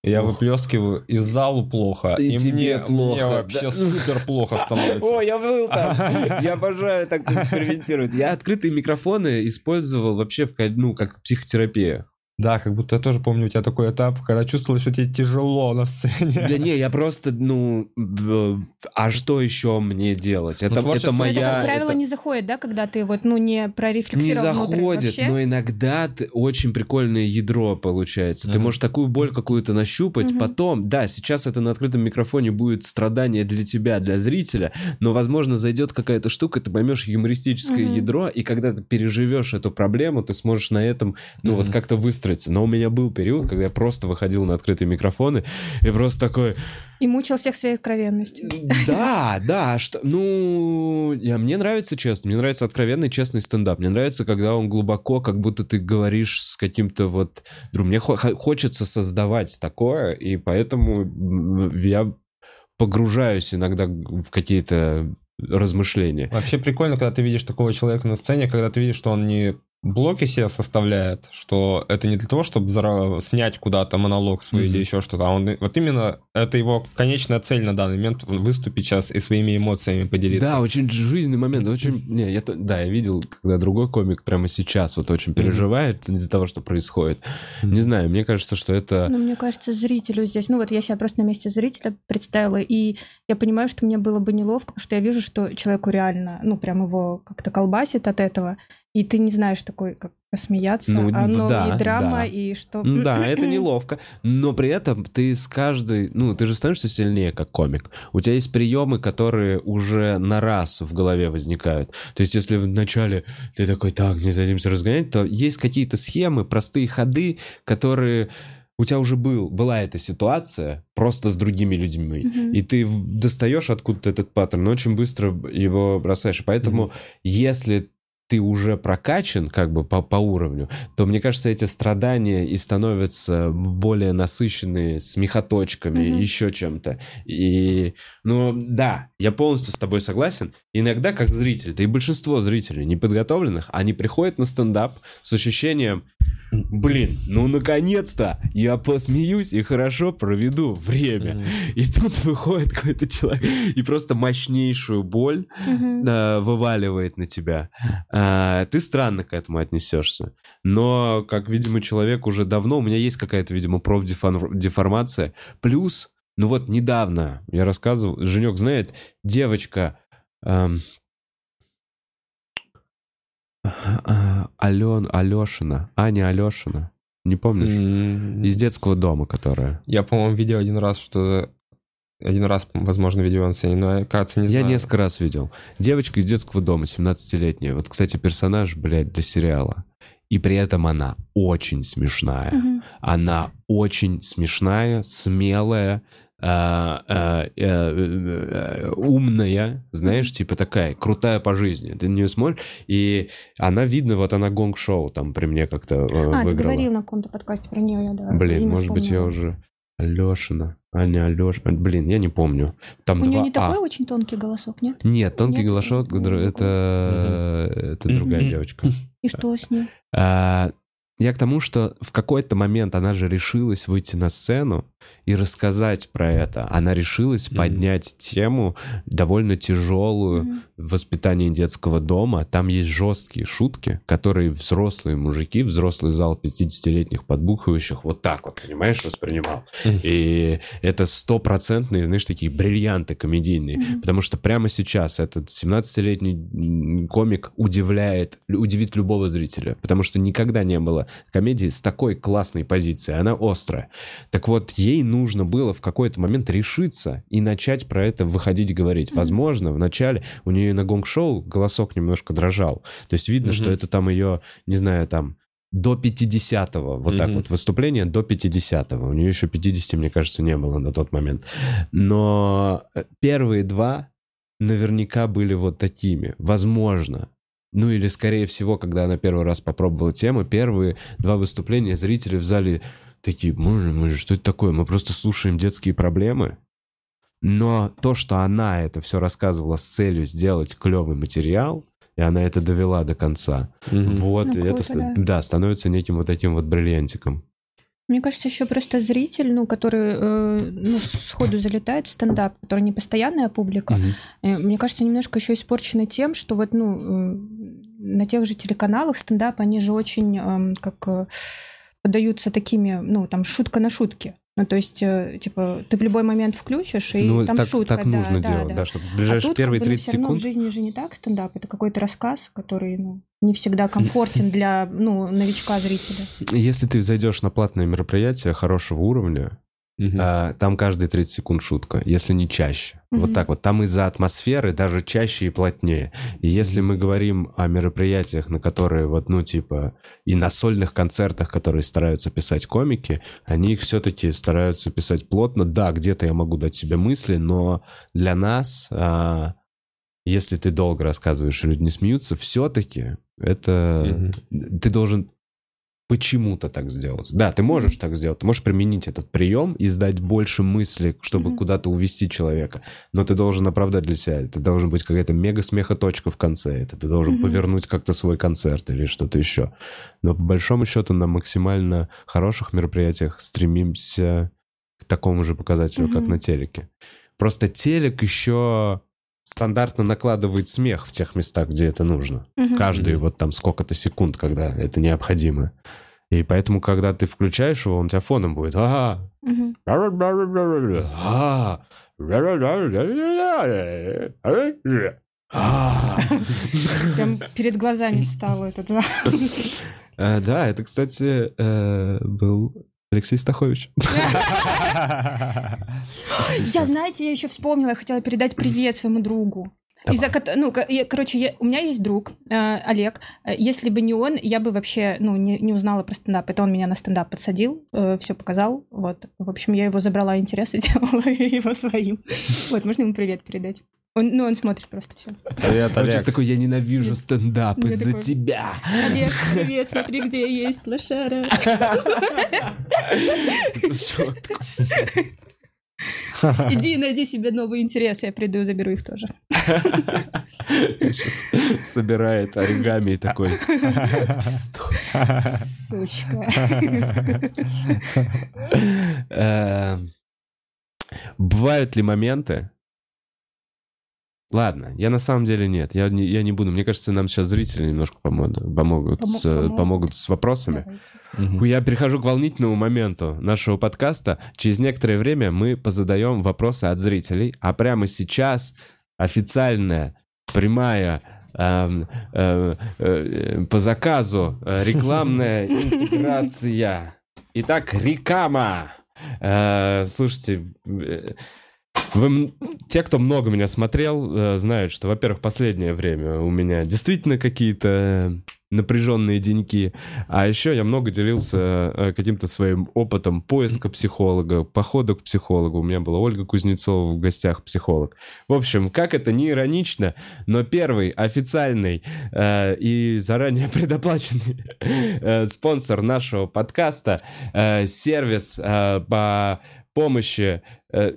B: Я
A: Ох.
B: выплескиваю, и залу плохо,
A: И
B: и,
A: тебе
B: мне,
A: плохо,
B: мне вообще
A: да.
B: супер плохо становится.
A: я был там. Я обожаю так экспериментировать. Я открытые микрофоны использовал вообще в, ну, как психотерапия.
B: Да, как будто я тоже помню у тебя такой этап, когда чувствовал, что тебе тяжело на сцене.
A: Да не, я просто, ну, а что еще мне делать? Это,
B: творчество-
A: это
C: Ну,
A: моя...
C: это, как правило,
A: это-
C: не заходит, да, когда ты вот, ну, не
A: не
C: прорефлексировал внутрь
A: заходит, но иногда ты- очень прикольное ядро получается. Ты
B: Мгм.
A: можешь такую боль какую-то нащупать,
C: Мгм.
A: потом, да, сейчас это на открытом микрофоне будет страдание для тебя, для зрителя, но, возможно, зайдет какая-то штука, ты поймешь юмористическое
C: Мгм.
A: ядро, и когда ты переживешь эту проблему, ты сможешь на этом, ну, вот
B: Мгм.
A: как-то выстроиться. Но у меня был период, когда я просто выходил на открытые микрофоны и просто такой,
C: И мучил всех своей откровенностью.
A: да, да, что, ну, я, мне нравится честно, мне нравится откровенный, честный стендап. Мне нравится, когда он глубоко, как будто ты говоришь с каким-то вот... друг- Мне хо- хо- хочется создавать такое, и поэтому я погружаюсь иногда в какие-то размышления.
B: Вообще прикольно, когда ты видишь такого человека на сцене, когда ты видишь, что он не блоки себе составляет, что это не для того, чтобы зара- снять куда-то монолог свой
A: Мгм.
B: или еще что-то, а он вот именно это его конечная цель на данный момент выступить сейчас и своими эмоциями поделиться.
A: Да, очень жизненный момент, очень... Не, я, то- да, я видел, когда другой комик прямо сейчас вот очень переживает из-за того, что происходит. Не знаю, мне кажется, что это...
C: Ну, мне кажется, зрителю здесь... Ну, вот я себя просто на месте зрителя представила, и я понимаю, что мне было бы неловко, потому что я вижу, что человеку реально, ну, прям его как-то колбасит от этого, и ты не знаешь такой, как посмеяться,
A: Ну,
C: а ну,
A: да,
C: и драма,
A: да.
C: и что...
A: Да, это неловко, но при этом ты с каждой, ну, ты же становишься сильнее как комик. У тебя есть приемы, которые уже на раз в голове возникают. То есть, если вначале ты такой, так, не дадимся разгонять, то есть какие-то схемы, простые ходы, которые у тебя уже был, была эта ситуация просто с другими людьми,
C: Мгм.
A: и ты достаешь откуда-то этот паттерн, но очень быстро его бросаешь. И Поэтому, если ты уже прокачан как бы по, по уровню, то, мне кажется, эти страдания и становятся более насыщенные смехоточками,
C: Мгм.
A: еще чем-то. И, ну, да, я полностью с тобой согласен. Иногда, как зритель, да и большинство зрителей неподготовленных, они приходят на стендап с ощущением, блин, ну, наконец-то я посмеюсь и хорошо проведу время. И тут выходит какой-то человек и просто мощнейшую боль э, вываливает на тебя. А, ты странно к этому отнесешься. Но, как, видимо, человек уже давно, у меня есть какая-то, видимо, профдеформация. Плюс, ну вот недавно я рассказывал, Женек знает, девочка... эм, Ален, Алешина, Аня Алешина, не помнишь?
B: М,
A: Из детского дома, которая.
B: Я, по-моему, видел один раз, что... Один раз, возможно, видел на сцене, но я, кажется, не
A: Я
B: знаю.
A: несколько раз видел. Девочка из детского дома, 17-летняя. Вот, кстати, персонаж, блядь, для сериала. И при этом она очень смешная.
C: Мгм.
A: Она очень смешная, смелая, а, а, э, умная, знаешь, типа такая, крутая по жизни. Ты на нее смотришь, и она видно, вот она гонг-шоу там при мне как-то э,
C: А, ты
A: выиграла.
C: говорил на каком-то подкасте про нее, я, да.
A: Блин, может быть, я
C: вспомнила.
A: уже... Алешина, Аня Алешина. Блин, я не помню. Там
C: У нее не
A: А.
C: такой очень тонкий голосок, нет?
A: Нет, тонкий
C: Нет?
A: голосок, др- это, это другая девочка.
C: И что с ней?
A: А, Я к тому, что в какой-то момент она же решилась выйти на сцену и рассказать про это. Она решилась
B: Мгм.
A: поднять тему довольно тяжелую
C: Мгм.
A: воспитание детского дома. Там есть жесткие шутки, которые взрослые мужики, взрослый зал 50-летних подбухивающих вот так вот, понимаешь, воспринимал.
B: Мгм.
A: И это стопроцентные, знаешь, такие бриллианты комедийные.
C: Мгм.
A: Потому что прямо сейчас этот 17-летний м, комик удивляет, удивит любого зрителя. Потому что никогда не было комедии с такой классной позицией. Она острая. Так вот, ей нужно было в какой-то момент решиться и начать про это выходить и говорить.
C: Мгм.
A: Возможно, в начале у нее на гонг-шоу голосок немножко дрожал. То есть видно, что
B: Мгм.
A: это там ее, не знаю, там до 50-го, вот так
B: Мгм.
A: вот, выступление до 50-го. У нее еще 50, мне кажется, не было на тот момент. Но э, первые два наверняка были вот такими. Возможно. Ну или, скорее всего, когда она первый раз попробовала тему, первые два выступления зрители в зале такие, мы, мы же, что это такое? Мы просто слушаем детские проблемы. Но то, что она это все рассказывала с целью сделать клевый материал, и она это довела до конца, вот,
C: Ну,
A: это,
C: круто,
A: ста-
C: да.
A: да, становится неким вот таким вот бриллиантиком.
C: Мне кажется, еще просто зритель, ну, который э, ну, сходу залетает в стендап, который не постоянная публика, э, мне кажется, немножко еще испорчены тем, что вот, ну, э, на тех же телеканалах стендап, они же очень эм, как э, подаются такими, ну, там, шутка на шутке. Ну, то есть, э, типа, ты в любой момент включишь, и
A: ну,
C: там
A: так,
C: шутка.
A: так
C: да,
A: нужно
C: да,
A: делать,
C: да.
A: да, чтобы в
C: А
A: ближайшие
C: тут
A: первые
C: как бы, ну,
A: 30
C: всё равно
A: секунд...
C: в жизни же не так стендап, это какой-то рассказ, который ну, не всегда комфортен для ну, новичка зрителя.
A: Если ты зайдешь на платное мероприятие хорошего уровня, А, там каждые 30 секунд шутка, если не чаще. Вот
C: Мгм.
A: так вот. Там из-за атмосферы даже чаще и плотнее. И если мы говорим о мероприятиях, на которые вот, ну, типа, и на сольных концертах, которые стараются писать комики, они их все-таки стараются писать плотно. Да, где-то я могу дать себе мысли, но для нас, а, если ты долго рассказываешь, и люди не смеются, все-таки это... Ты должен почему-то так сделать. Да, ты можешь так сделать, ты можешь применить этот прием и сдать больше мысли, чтобы
C: Мгм.
A: куда-то увести человека. Но ты должен оправдать для себя. Это должен быть какая-то мега смехоточка в конце. Это ты должен
C: Мгм.
A: повернуть как-то свой концерт или что-то еще. Но по большому счету на максимально хороших мероприятиях стремимся к такому же показателю, как
C: Мгм.
A: на телеке. Просто телек еще стандартно накладывает смех в тех местах, где это нужно
C: Мгм.
A: каждые вот там сколько-то секунд, когда это необходимо. И поэтому, когда ты включаешь его, он у тебя фоном будет. Ага.
C: Прям перед глазами встал этот.
A: Э, Да, это, кстати, э, был Алексей Стахович.
C: Я, знаете, я еще вспомнила, я хотела передать привет своему другу. Из-за, ну, я- короче, я- у меня есть друг, э, Олег. Э, Если бы не он, я бы вообще, ну, не, не узнала про стендап. Это он меня на стендап подсадил, все показал. Вот. В общем, я его забрала интерес и сделала его своим. Вот, можно ему привет передать. Он, ну, он смотрит просто все.
B: Привет,
A: Он сейчас
B: Олег.
A: такой, я ненавижу стендап
C: Я
A: из-за
C: такой,
A: тебя.
C: Олег, привет, смотри, где я есть, лошара.
A: Чувак такой,
C: Иди найди себе новый интерес, я приду и заберу их тоже.
A: Сейчас собирает оригами и такой.
C: Сучка.
A: Эм, Бывают ли моменты? Ладно, я на самом деле нет, я не, я не буду. Мне кажется, нам сейчас зрители немножко помогут, помогут,
C: Помо-
A: с,
C: помогут.
A: помогут с вопросами.
B: Мгм.
A: Я перехожу к волнительному моменту нашего подкаста. Через некоторое время мы позадаем вопросы от зрителей, а прямо сейчас официальная прямая эм, э, э, по заказу э, рекламная интеграция. Итак, рекама. Э, слушайте, э, вы, те, кто много меня смотрел, э, знают, что, во-первых, последнее время у меня действительно какие-то напряженные деньки, а еще я много делился э, каким-то своим опытом поиска психолога, похода к психологу. У меня была Ольга Кузнецова в гостях, психолог. В общем, как это не иронично, но первый официальный э, и заранее предоплаченный э, спонсор нашего подкаста, э, сервис э, по помощи э,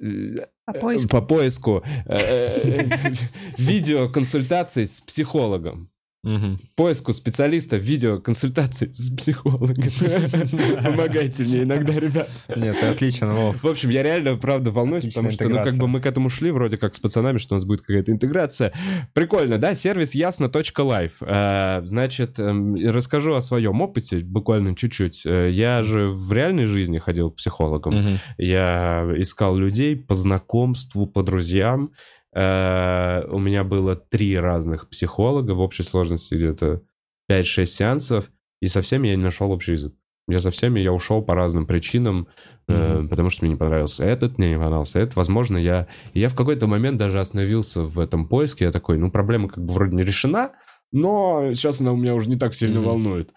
C: По поиску.
A: по поиску э, э, видеоконсультаций с психологом.
B: Мгм.
A: Поиску специалиста видеоконсультаций с психологом. Помогайте мне иногда, ребят.
B: Нет, отлично, Вов.
A: В общем, я реально, правда, волнуюсь, потому что, ну, как бы мы к этому шли вроде как с пацанами, что у нас будет какая-то интеграция. Прикольно, да? Сервис ясно.лайф. Э, Значит, эм, расскажу о своем опыте буквально чуть-чуть. Э, Я же в реальной жизни ходил к психологам. Я искал людей по знакомству, по друзьям. Э, У меня было три разных психолога, в общей сложности где-то 5-6 сеансов, и со всеми я не нашел общий язык. Я со всеми я ушел по разным причинам, э,
B: Мгм.
A: потому что мне не понравился этот, мне не понравился этот. Возможно, я... я в какой-то момент даже остановился в этом поиске. Я такой, ну, проблема как бы вроде не решена, но сейчас она у меня уже не так сильно
B: Мгм.
A: волнует.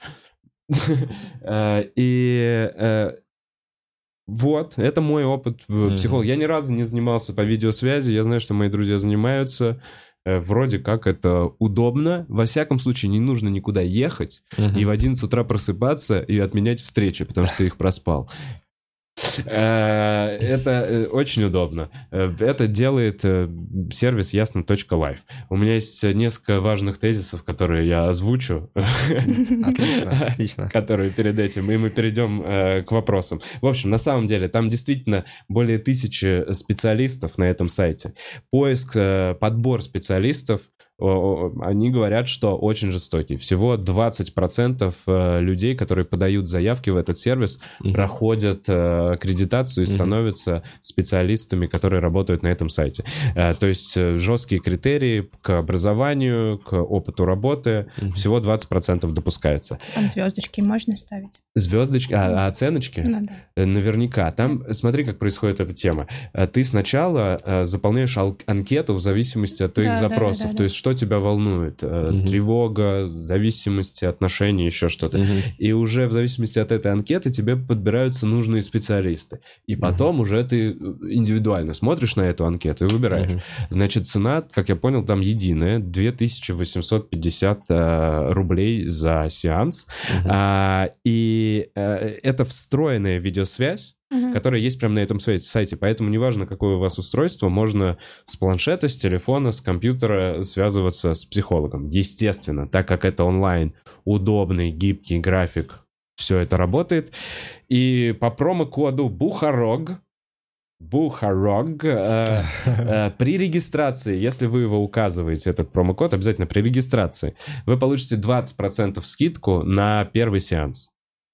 A: Э, И э, Вот, это мой опыт в
B: Мгм.
A: психолог. Я ни разу не занимался по видеосвязи, я знаю, что мои друзья занимаются. Э, Вроде как это удобно. Во всяком случае, не нужно никуда ехать
B: Мгм.
A: и в 11 утра просыпаться и отменять встречи, потому что ты их проспал. Э, Это э, очень удобно. Э, Это делает сервис ясно.life. У меня есть несколько важных тезисов, которые я озвучу.
B: Отлично, отлично.
A: которые перед этим, и мы перейдем к вопросам. В общем, на самом деле, там действительно более тысячи специалистов на этом сайте. Поиск, подбор специалистов, они говорят, что очень жестокий. Всего 20% э, людей, которые подают заявки в этот сервис,
B: Мгм.
A: проходят э, аккредитацию и
B: Мгм.
A: становятся специалистами, которые работают на этом сайте. Э, то есть жесткие критерии к образованию, к опыту работы.
B: Мгм.
A: Всего 20% допускается.
C: Там звездочки можно ставить.
A: Звездочки, а, а оценочки?
C: Ну да.
A: Наверняка. Там, смотри, как происходит эта тема. Ты сначала заполняешь анкету в зависимости от твоих
C: Да, да,
A: запросов.
C: да, да.
A: То есть, что тебя волнует?
B: Мгм.
A: Тревога, зависимости, отношения, еще что-то.
B: Мгм.
A: И уже в зависимости от этой анкеты тебе подбираются нужные специалисты. И потом уже ты э, индивидуально смотришь на эту анкету и выбираешь.
B: Мгм.
A: Значит, цена, как я понял, там единая. 2850 э, рублей за сеанс.
B: Мгм.
A: А, и э, это встроенная видеосвязь,
C: Мгм.
A: которая есть прямо на этом сайте. Поэтому неважно, какое у вас устройство, можно с планшета, с телефона, с компьютера связываться с психологом. Естественно, так как это онлайн, удобный, гибкий график, все это работает. И по промокоду Бухарог, Бухарог, э, э, при регистрации, если вы его указываете, этот промокод, обязательно при регистрации, вы получите 20% скидку на первый сеанс.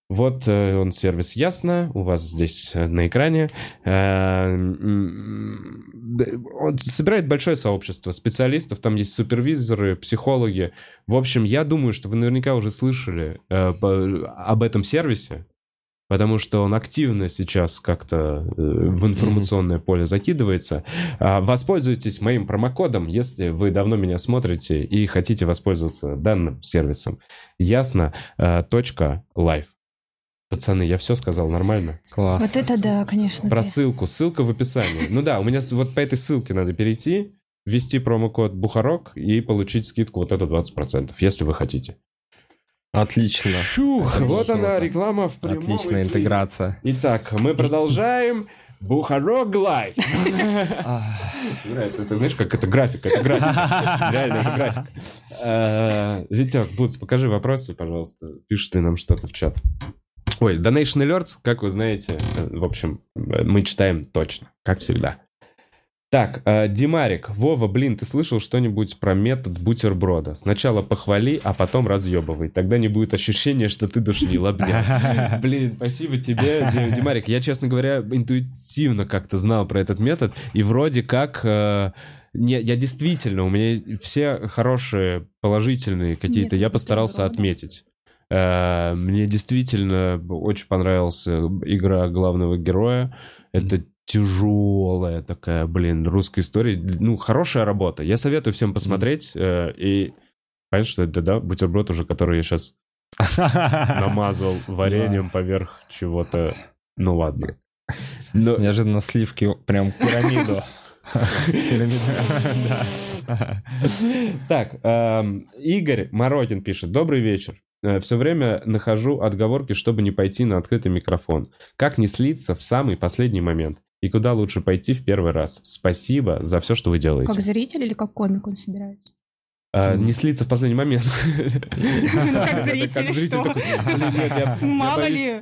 A: Вот э, он сервис Ясно, у вас здесь э, на экране. Э, Он собирает большое сообщество специалистов, там есть супервизоры, психологи. В общем, я думаю, что вы наверняка уже слышали об этом сервисе, потому что он активно сейчас как-то в информационное поле закидывается. А, Воспользуйтесь моим промокодом, если вы давно меня смотрите и хотите воспользоваться данным сервисом. Ясно. точка Live. Пацаны, я все сказал нормально?
B: Класс.
C: Вот это да, конечно.
A: Про
C: ты.
A: ссылку. Ссылка в описании. Ну да, у меня вот по этой ссылке надо перейти, ввести промокод Бухарок и получить скидку вот это 20%, если вы хотите.
B: Отлично.
A: Фух,
B: Это
A: вот она, реклама в прямом
B: Отличная
A: эфире.
B: интеграция.
A: Итак, мы продолжаем. Бухарок Лайв. Нравится, это знаешь, как это графика, это графика. Реально, это графика. Э, Витек, Буц, покажи вопросы, пожалуйста. Пиши ты нам что-то в чат. Ой, Donation Alerts, как вы знаете, в общем, мы читаем точно, как всегда. Так, э, Димарик, Вова, блин, ты слышал что-нибудь про метод бутерброда? Сначала похвали, а потом разъебывай. Тогда не будет ощущения, что ты душнил, обнял. Блин, спасибо тебе, Ди- Димарик. Я, честно говоря, интуитивно как-то знал про этот метод, и вроде как... э, не, я действительно, у меня все хорошие, положительные какие-то, я постарался отметить. Э, Мне действительно очень понравилась игра главного героя. Это тяжелая такая, блин, русская история. Ну, хорошая работа. Я советую всем посмотреть. э, И понятно, что это, да, бутерброд уже, который я сейчас намазал вареньем поверх чего-то. Ну ладно. Но-
B: Неожиданно сливки прям пирамиду.
A: Так, эм, Игорь Морокин пишет. Добрый вечер. Все время нахожу отговорки, чтобы не пойти на открытый микрофон. Как не слиться в самый последний момент? И куда лучше пойти в первый раз? Спасибо за все, что вы делаете.
C: Как зритель или как комик он собирается?
A: А, не слиться в последний момент.
C: Как зритель, что?
A: такой, «Блин, нет, я- я
C: Мало ли,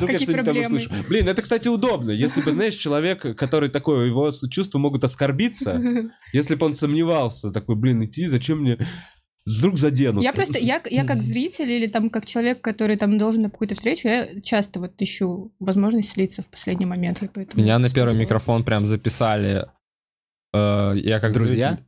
C: какие проблемы.
A: услышу». Блин, это, кстати, удобно. Если бы, знаешь, человек, который такой, его чувства могут оскорбиться, если бы он сомневался, такой, блин, идти, зачем мне... Вдруг заденут.
C: Я просто, я, я как зритель или там как человек, который там должен на какую-то встречу, я часто вот ищу возможность слиться в последний момент. я поэтому
B: Меня на первый микрофон прям записали. Э, Я как
A: Друзья?
B: зритель-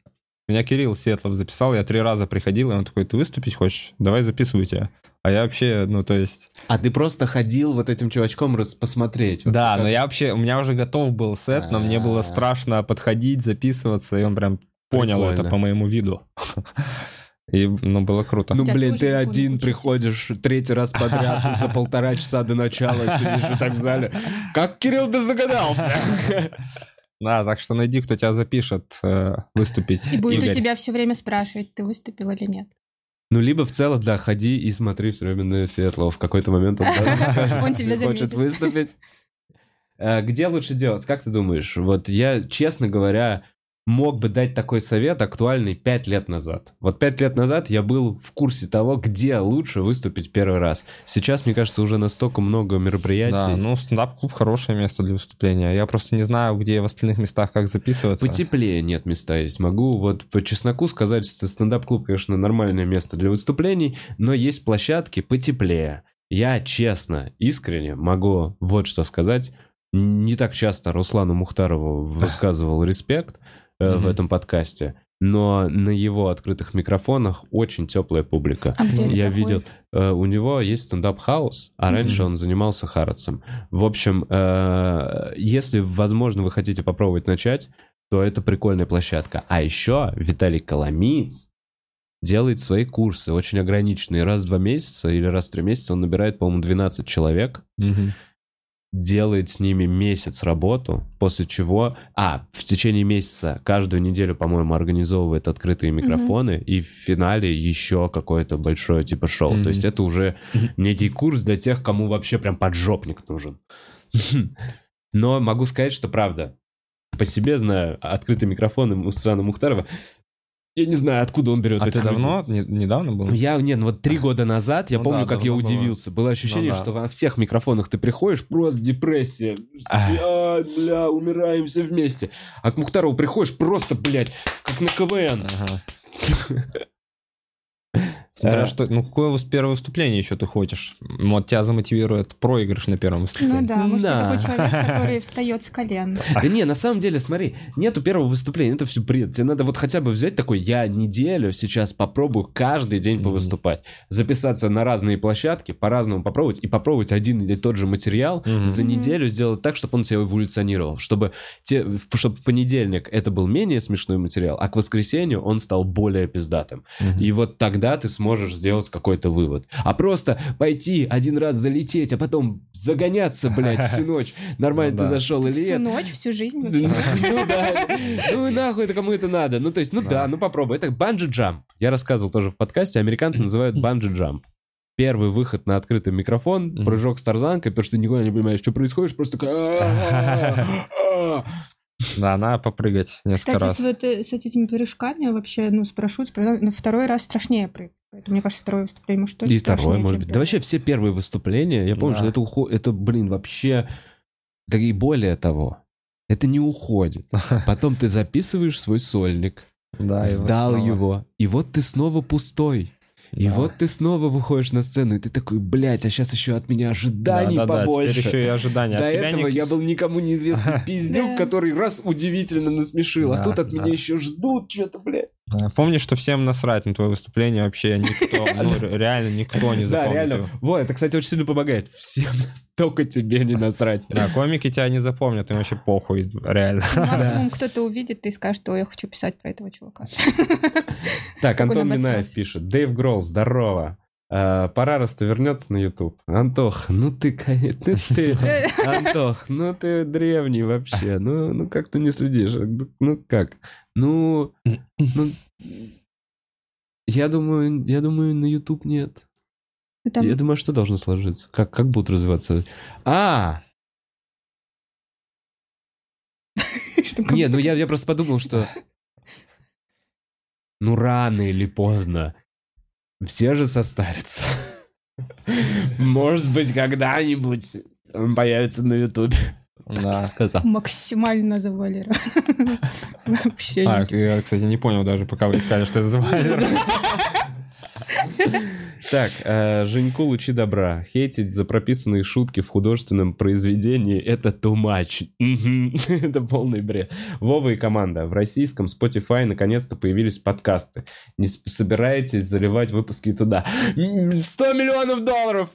B: Меня Кирилл Светлов записал, я три раза приходил, и он такой, ты выступить хочешь? Давай записывай тебя. А я вообще, ну то есть...
A: А ты просто ходил вот этим чувачком раз посмотреть. Вот
B: Да,
A: как-
B: но я вообще, у меня уже готов был сет, но мне было
A: А.
B: страшно подходить, записываться, и он прям понял
A: Прикольно.
B: это по моему виду. И, ну, было круто.
A: Ну, блин, ты один приходишь третий раз подряд за полтора часа до начала сидишь и так в зале. Как, Кирилл, ты загадался?
B: Да, так что найди, кто тебя запишет э, выступить.
C: И будет
B: Игорь.
C: у тебя все время спрашивать, ты выступил или нет.
A: Ну, либо в целом, да, ходи и смотри все время на Светлого. В какой-то момент он
C: Он тебя
A: «Ты хочет
C: заметит».
A: выступить. Э, Где лучше делать? Как ты думаешь? Вот я, честно говоря, мог бы дать такой совет актуальный пять лет назад. Вот пять лет назад я был в курсе того, где лучше выступить первый раз. Сейчас, мне кажется, уже настолько много мероприятий.
B: Да, ну стендап-клуб хорошее место для выступления. Я просто не знаю, где в остальных местах как записываться.
A: Потеплее нет места есть. Могу вот по чесноку сказать, что стендап-клуб, конечно, нормальное место для выступлений, но есть площадки потеплее. Я честно, искренне могу вот что сказать. Не так часто Руслану Мухтарову высказывал респект э, в этом подкасте, но на его открытых микрофонах очень теплая публика.
C: А где
A: Я видел, э, у него есть стендап-хаус, а
C: Мгм.
A: раньше он занимался Харатсом. В общем, э, если, возможно, вы хотите попробовать начать, то это прикольная площадка. А еще Виталий Коломиц делает свои курсы, очень ограниченные. Раз в два месяца или раз в три месяца он набирает, по-моему, 12 человек,
B: Мгм.
A: Делает с ними месяц работу, после чего, а, в течение месяца каждую неделю, по-моему, организовывает открытые микрофоны, и в финале еще какое-то большое типа шоу.
B: Мгм.
A: То есть это уже
B: Мгм.
A: некий курс для тех, кому вообще прям поджопник нужен. Но могу сказать, что правда, по себе знаю, открытый микрофон у Мусана Мухтарова, я не знаю, откуда он берет
B: А
A: этих
B: ты давно, не- недавно был?
A: Я, нет, ну вот три года назад, я
B: Ну
A: помню,
B: да,
A: как я
B: давно было.
A: удивился. Было ощущение,
B: Ну да.
A: что во всех микрофонах ты приходишь, просто депрессия. Бля, бля, умираем все вместе. А к Мухтарову приходишь, просто, блядь, как на КВН.
B: Ага. Смотря
A: Э.
B: что, ну какое первое выступление еще ты хочешь? Вот тебя замотивирует проигрыш на первом выступлении.
C: Ну да, может,
A: Да.
C: ты такой человек, который встает с колен.
A: Да не, на самом деле, смотри, нету первого выступления, это все бред. Тебе надо вот хотя бы взять такой, я неделю сейчас попробую каждый день повыступать. Записаться на разные площадки, по-разному попробовать, и попробовать один или тот же материал, за неделю сделать так, чтобы он тебя эволюционировал. Чтобы, те, чтобы в понедельник это был менее смешной материал, а к воскресенью он стал более пиздатым. И вот тогда ты сможешь сделать какой-то вывод. А просто пойти один раз залететь, а потом загоняться, блядь, всю ночь. Нормально
B: Ну
A: ты
B: да.
A: зашел или
C: Всю
A: нет.
C: ночь, всю жизнь.
A: Ну ну да. Ну нахуй это кому это надо? Ну то есть, ну
B: Да.
A: ну попробуй. Это банджи-джамп. Я рассказывал тоже в подкасте, американцы называют банджи-джамп. Первый выход на открытый микрофон, прыжок с тарзанкой, потому что ты никогда не понимаешь, что происходит, просто такой... «А-а-а-а».
B: Да, надо попрыгать несколько
C: Кстати,
B: раз.
C: с, вот, э, с этими прыжками вообще, ну, с парашют, с парашют, на второй раз страшнее прыгать. Поэтому, мне кажется, второе выступление, может, тоже
A: И второе, может быть. Да вообще все первые выступления, я помню,
B: Да.
A: что это, ухо... это, блин, вообще... Да и более того, это не уходит. Потом ты записываешь свой сольник,
B: Да, и вот
A: сдал
B: снова.
A: его, и вот ты снова пустой. И
B: Да.
A: вот ты снова выходишь на сцену, и ты такой, блядь, а сейчас еще от меня ожиданий
B: Да, да, да,
A: побольше.
B: теперь еще и ожидания.
A: До
B: От тебя
A: этого
B: ник-
A: я был никому неизвестный пиздюк,
C: Да.
A: который раз удивительно насмешил, а
B: Да,
A: тут от
B: да.
A: меня еще ждут что-то, блядь.
B: Да, Помни, что всем насрать на твое выступление вообще никто, ну, ре- реально никто не
A: Да,
B: запомнит
A: реально.
B: его.
A: Вот, это, кстати, очень сильно помогает. Всем только тебе не насрать.
B: Да, комики тебя не запомнят, им вообще похуй, реально.
C: Максимум кто-то увидит и скажет, ой, я хочу писать про этого чувака.
A: Так, Антон Минаев пишет. Дэйв Гролл, здорово. Э, Парароста вернется на YouTube. Антох, ну ты, конечно, ну ты, Антох, ну ты древний вообще. Ну, ну как ты не следишь? Ну как? Ну, ну, я думаю, я думаю, на YouTube нет.
C: Ну, там-
A: Я думаю, что должно сложиться? Как, как будут развиваться? А!
C: что
A: Не, ну я, я просто подумал, что... Ну, рано или поздно. Все же состарятся. Может быть, когда-нибудь он появится на Ютубе.
B: Да.
A: Сказал.
C: Максимально завалера. Вообще.
B: А, я, кстати, не понял даже, пока вы сказали, что это за вайнер.
A: Так, э, Женьку лучи добра. Хейтить за прописанные шутки в художественном произведении — это too much. Это полный бред. Вова и команда. В российском Spotify наконец-то появились подкасты. Не собираетесь заливать выпуски туда? М, 100 миллионов долларов!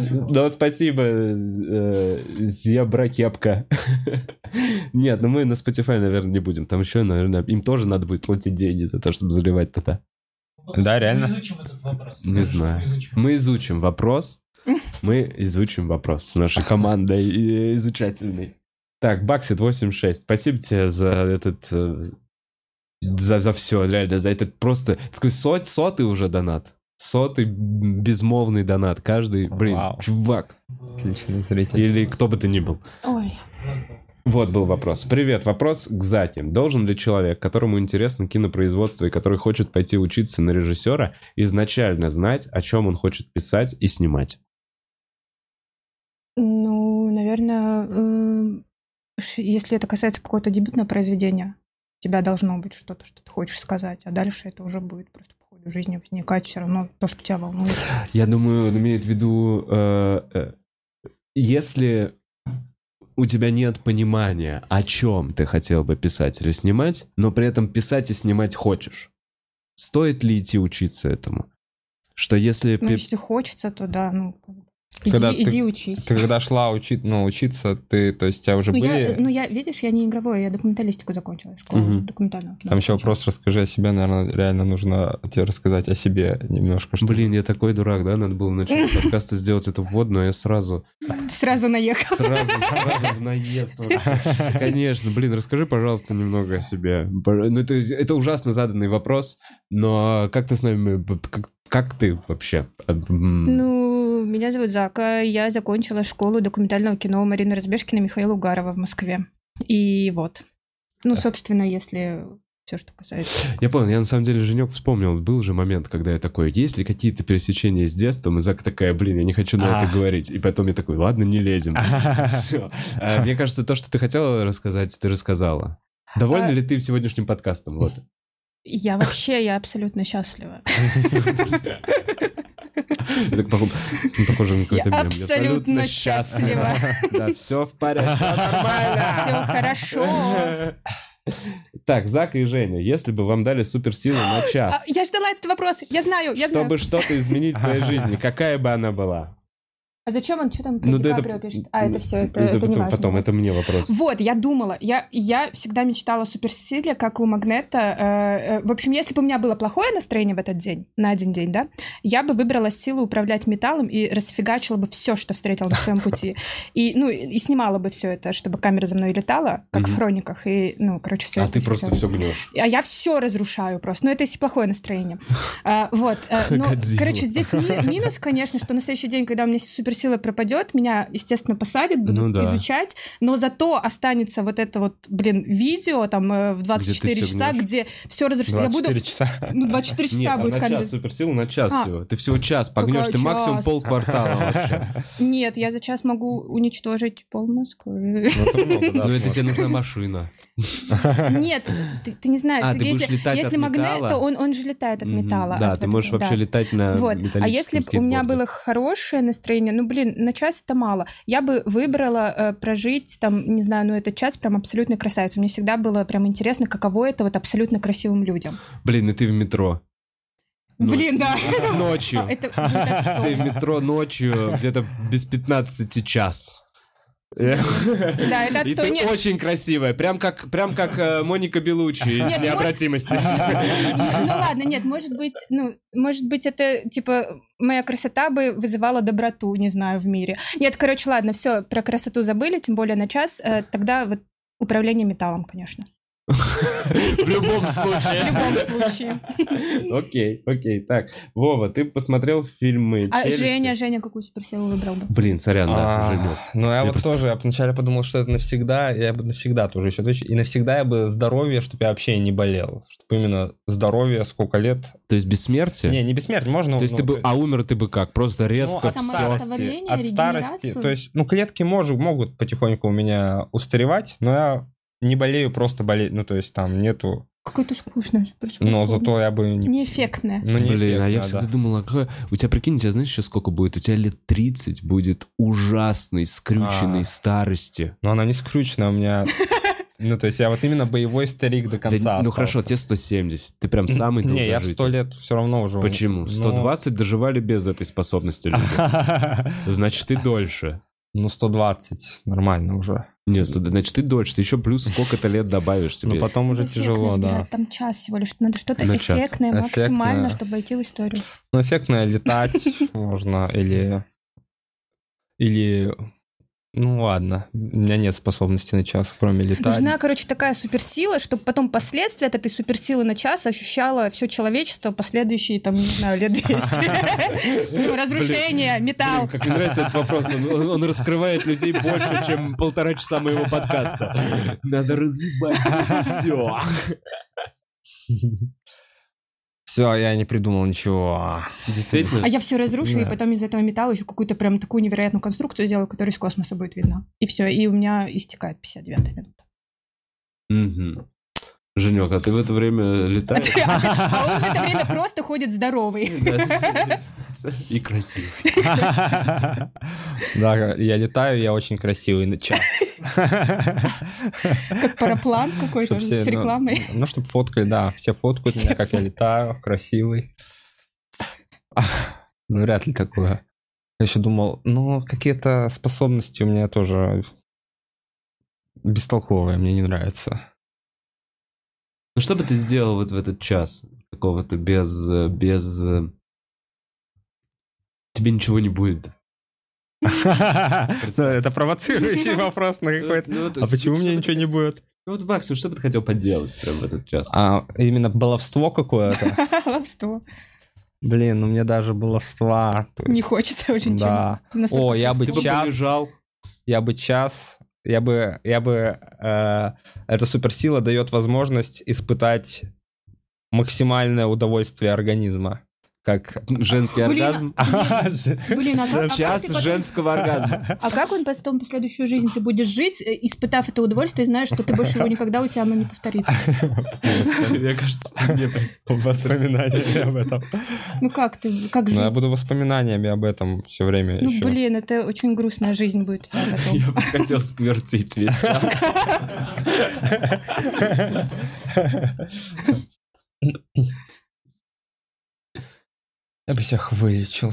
A: Ну, спасибо, э, зебра кепка. Нет, ну мы на Spotify, наверное, не будем. Там еще, наверное, им тоже надо будет платить деньги за то, чтобы заливать туда.
B: Да, реально?
D: Мы изучим этот вопрос.
A: Не знаю. Мы изучим вопрос. Мы изучим вопрос с нашей командой и- изучательной. Так, Баксит 86. Спасибо тебе за этот... За, за все, реально, за этот просто... Такой сот, сотый уже донат. Сотый безмолвный донат. Каждый, блин,
B: Вау.
A: чувак.
B: Отличный зритель.
A: Или кто бы ты ни был.
C: Ой.
A: Вот был вопрос. Привет, вопрос к Заке. Должен ли человек, которому интересно кинопроизводство и который хочет пойти учиться на режиссера, изначально знать, о чем он хочет писать и снимать?
C: Ну, наверное, э, если это касается какого-то дебютного произведения, тебя должно быть что-то, что ты хочешь сказать, а дальше это уже будет просто по ходу жизни возникать все равно то, что тебя волнует.
A: Я думаю, он имеет в виду, э, э, если у тебя нет понимания, о чем ты хотел бы писать или снимать, но при этом писать и снимать хочешь, стоит ли идти учиться этому? Что если...
C: Ну, если хочется, то да, ну, бы, иди,
B: Когда ты-
C: иди учись.
B: Ты когда шла учить, ну, учиться, ты, то есть у тебя уже
C: Ну,
B: были...
C: я, ну, я, видишь, я не игровой, я документалистику закончила, школу
A: Мгм.
C: документального кино.
B: Там еще вопрос расскажи о себе, наверное, реально нужно тебе рассказать о себе немножко. чтобы-
A: Блин, я такой дурак, да? Надо было в начале подкаста сделать это вводную, а я сразу,
C: Сразу наехал.
A: сразу, сразу в наезд. Конечно, блин, расскажи, пожалуйста, немного о себе. Ну, это, это ужасно заданный вопрос, но как ты с нами, как, ты вообще? М,
C: Ну, меня зовут Зака, я закончила школу документального кино Марины Разбежкина и Михаила Угарова в Москве. И вот. Ну, собственно, если все, что касается.
A: Я понял, я на самом деле, Женек, вспомнил, был же момент, когда я такой, есть ли какие-то пересечения с детством, и Зака такая, блин, я не хочу на это говорить. И потом я такой, ладно, не лезем. Всё. А, Мне кажется, то, что ты хотела рассказать, ты рассказала. Довольна
C: А.
A: ли ты сегодняшним подкастом? Вот.
C: Я вообще, я абсолютно счастлива.
A: Это похоже, похоже на какой-то мем.
C: абсолютно счастлива.
A: Да, все в порядке, нормально.
C: Все хорошо.
A: Так, Зак и Женя, если бы вам дали суперсилу на
C: А,
A: час,
C: Я ждала этот вопрос. Я знаю, я знаю.
A: чтобы что-то изменить в своей жизни, какая бы она была?
C: А зачем он что там про
A: Ну,
C: Ди
A: да это-
C: пишет? А, это все, это,
A: Это
C: это не
A: потом,
C: важно.
A: потом, это мне вопрос.
C: Вот, я думала, я, я всегда мечтала о суперсиле, как у Магнета. Э, э, В общем, если бы у меня было плохое настроение в этот день, на один день, да, я бы выбрала силу управлять металлом и расфигачила бы все, что встретила на своем пути. И, ну, и снимала бы все это, чтобы камера за мной летала, как в хрониках, и, ну, короче, все
A: А ты просто все гнешь.
C: а я все разрушаю просто. Ну, это если плохое настроение. А, вот. а, но, короче, здесь ми- минус, конечно, что на следующий день, когда у меня суперсила пропадет, меня, естественно, посадят, будут
A: Ну да.
C: изучать, но зато останется вот это вот, блин, видео там э, в 24
A: всё
C: часа,
A: гнешь.
C: где все разрушено. Я буду...
B: 24 часа.
C: Ну, 24 часа
A: Нет,
C: будет
A: на
C: камера.
A: час суперсилу, на час
C: А.
A: всего. Ты всего час погнешь, ты максимум
C: час?
A: полквартала вообще.
C: Нет, я за час могу уничтожить пол Москвы.
B: Ну, это
A: Ну тебе нужна машина.
C: Нет, ты, не знаешь,
A: А,
C: если, магнит, то он, он же летает от металла.
A: Да, ты можешь вообще летать на
C: Вот. А если бы у меня было хорошее настроение, ну, блин, на час это мало. Я бы выбрала э, прожить там, не знаю, ну, этот час прям абсолютно красавицей. Мне всегда было прям интересно, каково это вот абсолютно красивым людям.
A: Блин, и ты в метро. Ночь-
C: Блин, да.
A: Ночью.
C: Это.
A: Ты в метро ночью где-то без 15 час.
C: Да, это
A: И ты очень красивая, прям как, прям как э, Моника Белуччи из
C: Нет,
A: необратимости.
C: Ну ладно, нет, может быть, ну, может быть, это типа моя красота бы вызывала доброту, не знаю, в мире. Нет, короче, ладно, все, про красоту забыли, тем более на час. Э, Тогда вот управление металлом, конечно.
A: В любом
C: В
A: случае.
C: любом случае.
A: Окей, окей. Так, Вова, ты посмотрел фильмы
C: А? Женя, Женя какую суперсилу выбрал бы?
A: Блин, сорян, да,
B: А. Ну, я вот тоже, я вначале подумал, что это навсегда, я бы навсегда тоже еще точно, и навсегда я бы здоровье, чтобы я вообще не болел, чтобы именно здоровье, сколько лет.
A: То есть бессмертие?
B: Не, не бессмертие, можно...
A: То есть
B: ну,
A: ты бы, а умер ты бы как? Просто резко
B: от
A: все.
B: От старости, то есть, ну, клетки могут потихоньку у меня устаревать, но я не болею, просто болею, ну, то есть там нету,
C: Какой-то скучный. суперспособность.
B: но зато я бы не...
C: Неэффектная.
B: Ну, не
A: Блин, а я
B: эффектно,
A: всегда
B: да.
A: думал, а какое- у тебя, прикинь, у тебя знаешь еще сколько будет? У тебя лет 30 будет ужасной, скрюченной
B: А.
A: старости.
B: Но она не скрючена, у меня Ну, то есть я вот именно боевой старик до
A: Да,
B: конца
A: ну
B: остался.
A: хорошо, тебе 170. Ты прям самый
B: Не, я в
A: долгожитель.
B: 100 лет все равно уже...
A: Почему?
B: Ну,
A: 120 доживали без этой способности люди. Значит, ты дольше.
B: Ну, 120, нормально уже.
A: Нет, значит, ты дольше. Ты еще плюс сколько-то лет добавишь себе.
B: Но потом уже
C: Эффектное,
B: тяжело, да.
C: Там час всего лишь. Надо что-то
A: На час.
C: эффектное,
B: Эффектное.
C: максимально, чтобы войти в историю.
B: Ну, эффектно летать можно, или... Или... Ну, ладно. У меня нет способности на час, кроме летать.
C: Нужна, короче, такая суперсила, чтобы потом последствия от этой суперсилы на час ощущало все человечество последующие, там, не знаю, лет 200. Ну, Разрушение, металл.
A: Как мне нравится этот вопрос. Он раскрывает людей больше, чем полтора часа моего подкаста. Надо разъебать все.
B: Все, я не придумал ничего.
A: Действительно?
C: А я все разрушу, и
B: Да.
C: потом из этого металла еще какую-то прям такую невероятную конструкцию сделаю, которая из космоса будет видна. И все, и у меня истекает 59 минута.
A: Мгм. Женек, а ты в это время летаешь?
C: А он в это время просто ходит здоровый.
A: И красивый.
B: Да, я летаю, я очень красивый на час.
C: Как параплан какой-то с
B: ну,
C: рекламой.
B: Ну, чтобы фоткали, да, все фоткают меня, как я летаю, красивый. Ну, вряд ли такое. Я еще думал, ну, какие-то способности у меня тоже бестолковые, мне не нравится.
A: Ну что бы ты сделал вот в этот час? Какого-то без... без... Тебе ничего не будет.
B: Это провоцирующий вопрос на какой-то...
A: Ну,
B: А почему мне ничего не будет?
A: Ну вот, Максим, что бы ты хотел поделать прям в этот час?
B: А именно баловство какое-то?
C: Ловство.
B: Блин, ну мне даже баловства.
C: Не хочется ничего.
B: Да. О, я бы час- я бы час, я бы, я бы, э, эта суперсила дает возможность испытать максимальное удовольствие организма. Как...
A: Женский
C: Блин,
A: оргазм.
C: Блин, а как, а как
A: Час
C: ты потом-
A: женского оргазма.
C: а как он потом последующую жизнь ты будешь жить, э, испытав это удовольствие, знаешь, что ты больше его никогда у тебя оно не повторится?
A: Мне кажется, мне
B: Воспоминаниями об этом.
C: Ну как ты, как
B: Ну, я
C: жить?
B: буду воспоминаниями об этом все время
C: Ну,
B: еще.
C: блин, это очень грустная жизнь будет у тебя потом.
A: Я бы хотел сквертить весь час.
B: Я бы всех вылечил.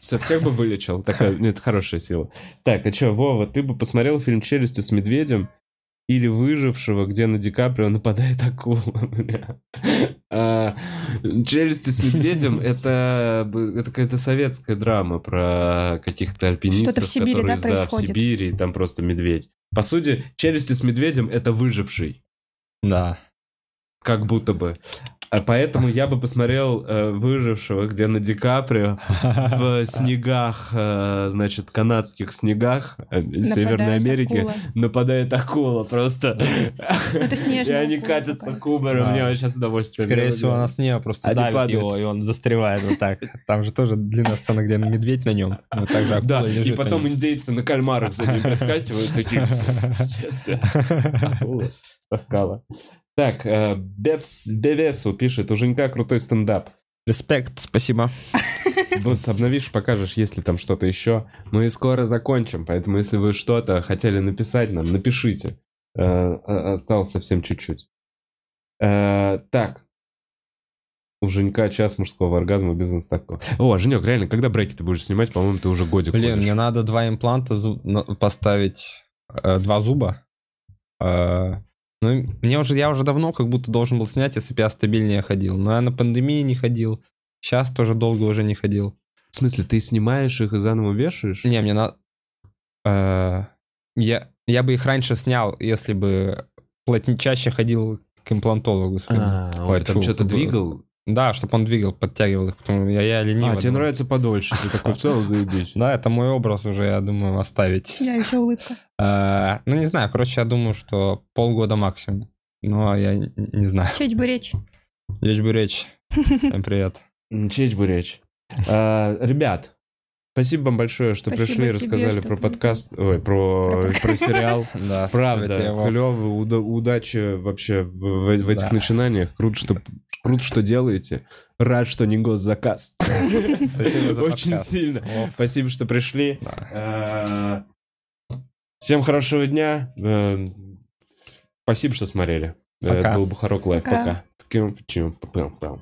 A: Со всех бы вылечил. Такая, ну, это хорошая сила. Так, а что, Вова, ты бы посмотрел фильм «Челюсти с медведем» или «Выжившего», где на Ди Каприо нападает акула? А, «Челюсти с медведем» — это какая-то советская драма про каких-то альпинистов,
C: Что-то в Сибири,
A: которые,
C: да,
A: в? Сибири, и там просто медведь. По сути, «Челюсти с медведем» — это «Выживший».
B: Да.
A: Как будто бы. А поэтому я бы посмотрел э, «Выжившего», где на Ди Каприо в снегах, э, значит, канадских снегах э, Северной Америки
C: акула.
A: нападает акула просто.
C: Это
A: И
C: снежная
A: они
C: акула
A: катятся
C: такая.
A: кубарем,
B: Да.
A: мне вообще с удовольствием.
B: Скорее всего, она с нее просто
A: Они
B: давит
A: падают.
B: его, и он застревает вот так. Там же тоже длинная сцена, где медведь на нем.
A: Да, и
B: на
A: потом индейцы на кальмарах за ним проскакивают, такие... Акула таскала. Так, э, Бевс- Бевесу пишет, у Женька крутой стендап.
B: Респект, спасибо.
A: Вот обновишь, покажешь, есть ли там что-то еще. Мы скоро закончим, поэтому если вы что-то хотели написать нам, напишите. Э, Осталось совсем чуть-чуть. Э, Так. У Женька час мужского оргазма без инстака. О, Женек, реально, когда бреки ты будешь снимать? По-моему, ты уже годик
B: Блин,
A: ходишь.
B: мне надо два импланта поставить, два зуба. Э, Ну, мне уже, я уже давно как будто должен был снять, если бы я стабильнее ходил. Но я на пандемии не ходил. Сейчас тоже долго уже не ходил.
A: В смысле, ты снимаешь их и заново вешаешь?
B: Не, мне надо... Я, я бы их раньше снял, если бы плотнее чаще ходил к имплантологу.
A: А, он там что-то двигал?
B: Да, чтобы он двигал, подтягивал их. Потому я, я ленивый.
A: А, тебе
B: думаю.
A: нравится подольше, ты такой в целом заебись.
B: Да, это мой образ уже, я думаю, оставить.
C: Я еще улыбка.
B: Э, Ну, не знаю, короче, я думаю, что полгода максимум. Но я не знаю.
C: Чеч бы речь.
B: Речь бы речь. Всем привет.
A: М, Честь бы речь. А, Ребят, спасибо вам большое, что
C: Спасибо
A: пришли и
C: тебе,
A: рассказали
C: что
A: про подкаст, ой, про, про сериал.
B: Да,
A: Правда, клево, уда- удачи вообще в, в- в этих
B: Да.
A: начинаниях. Круто, что, круто, что делаете. Рад, что не госзаказ.
B: Спасибо за
A: Очень
B: подкаст.
A: сильно. Спасибо, что пришли.
B: да.
A: А, Всем хорошего дня. Э, Спасибо, что смотрели.
B: Пока.
A: Это был Бухарок.
B: Пока.
A: Пока. Пока.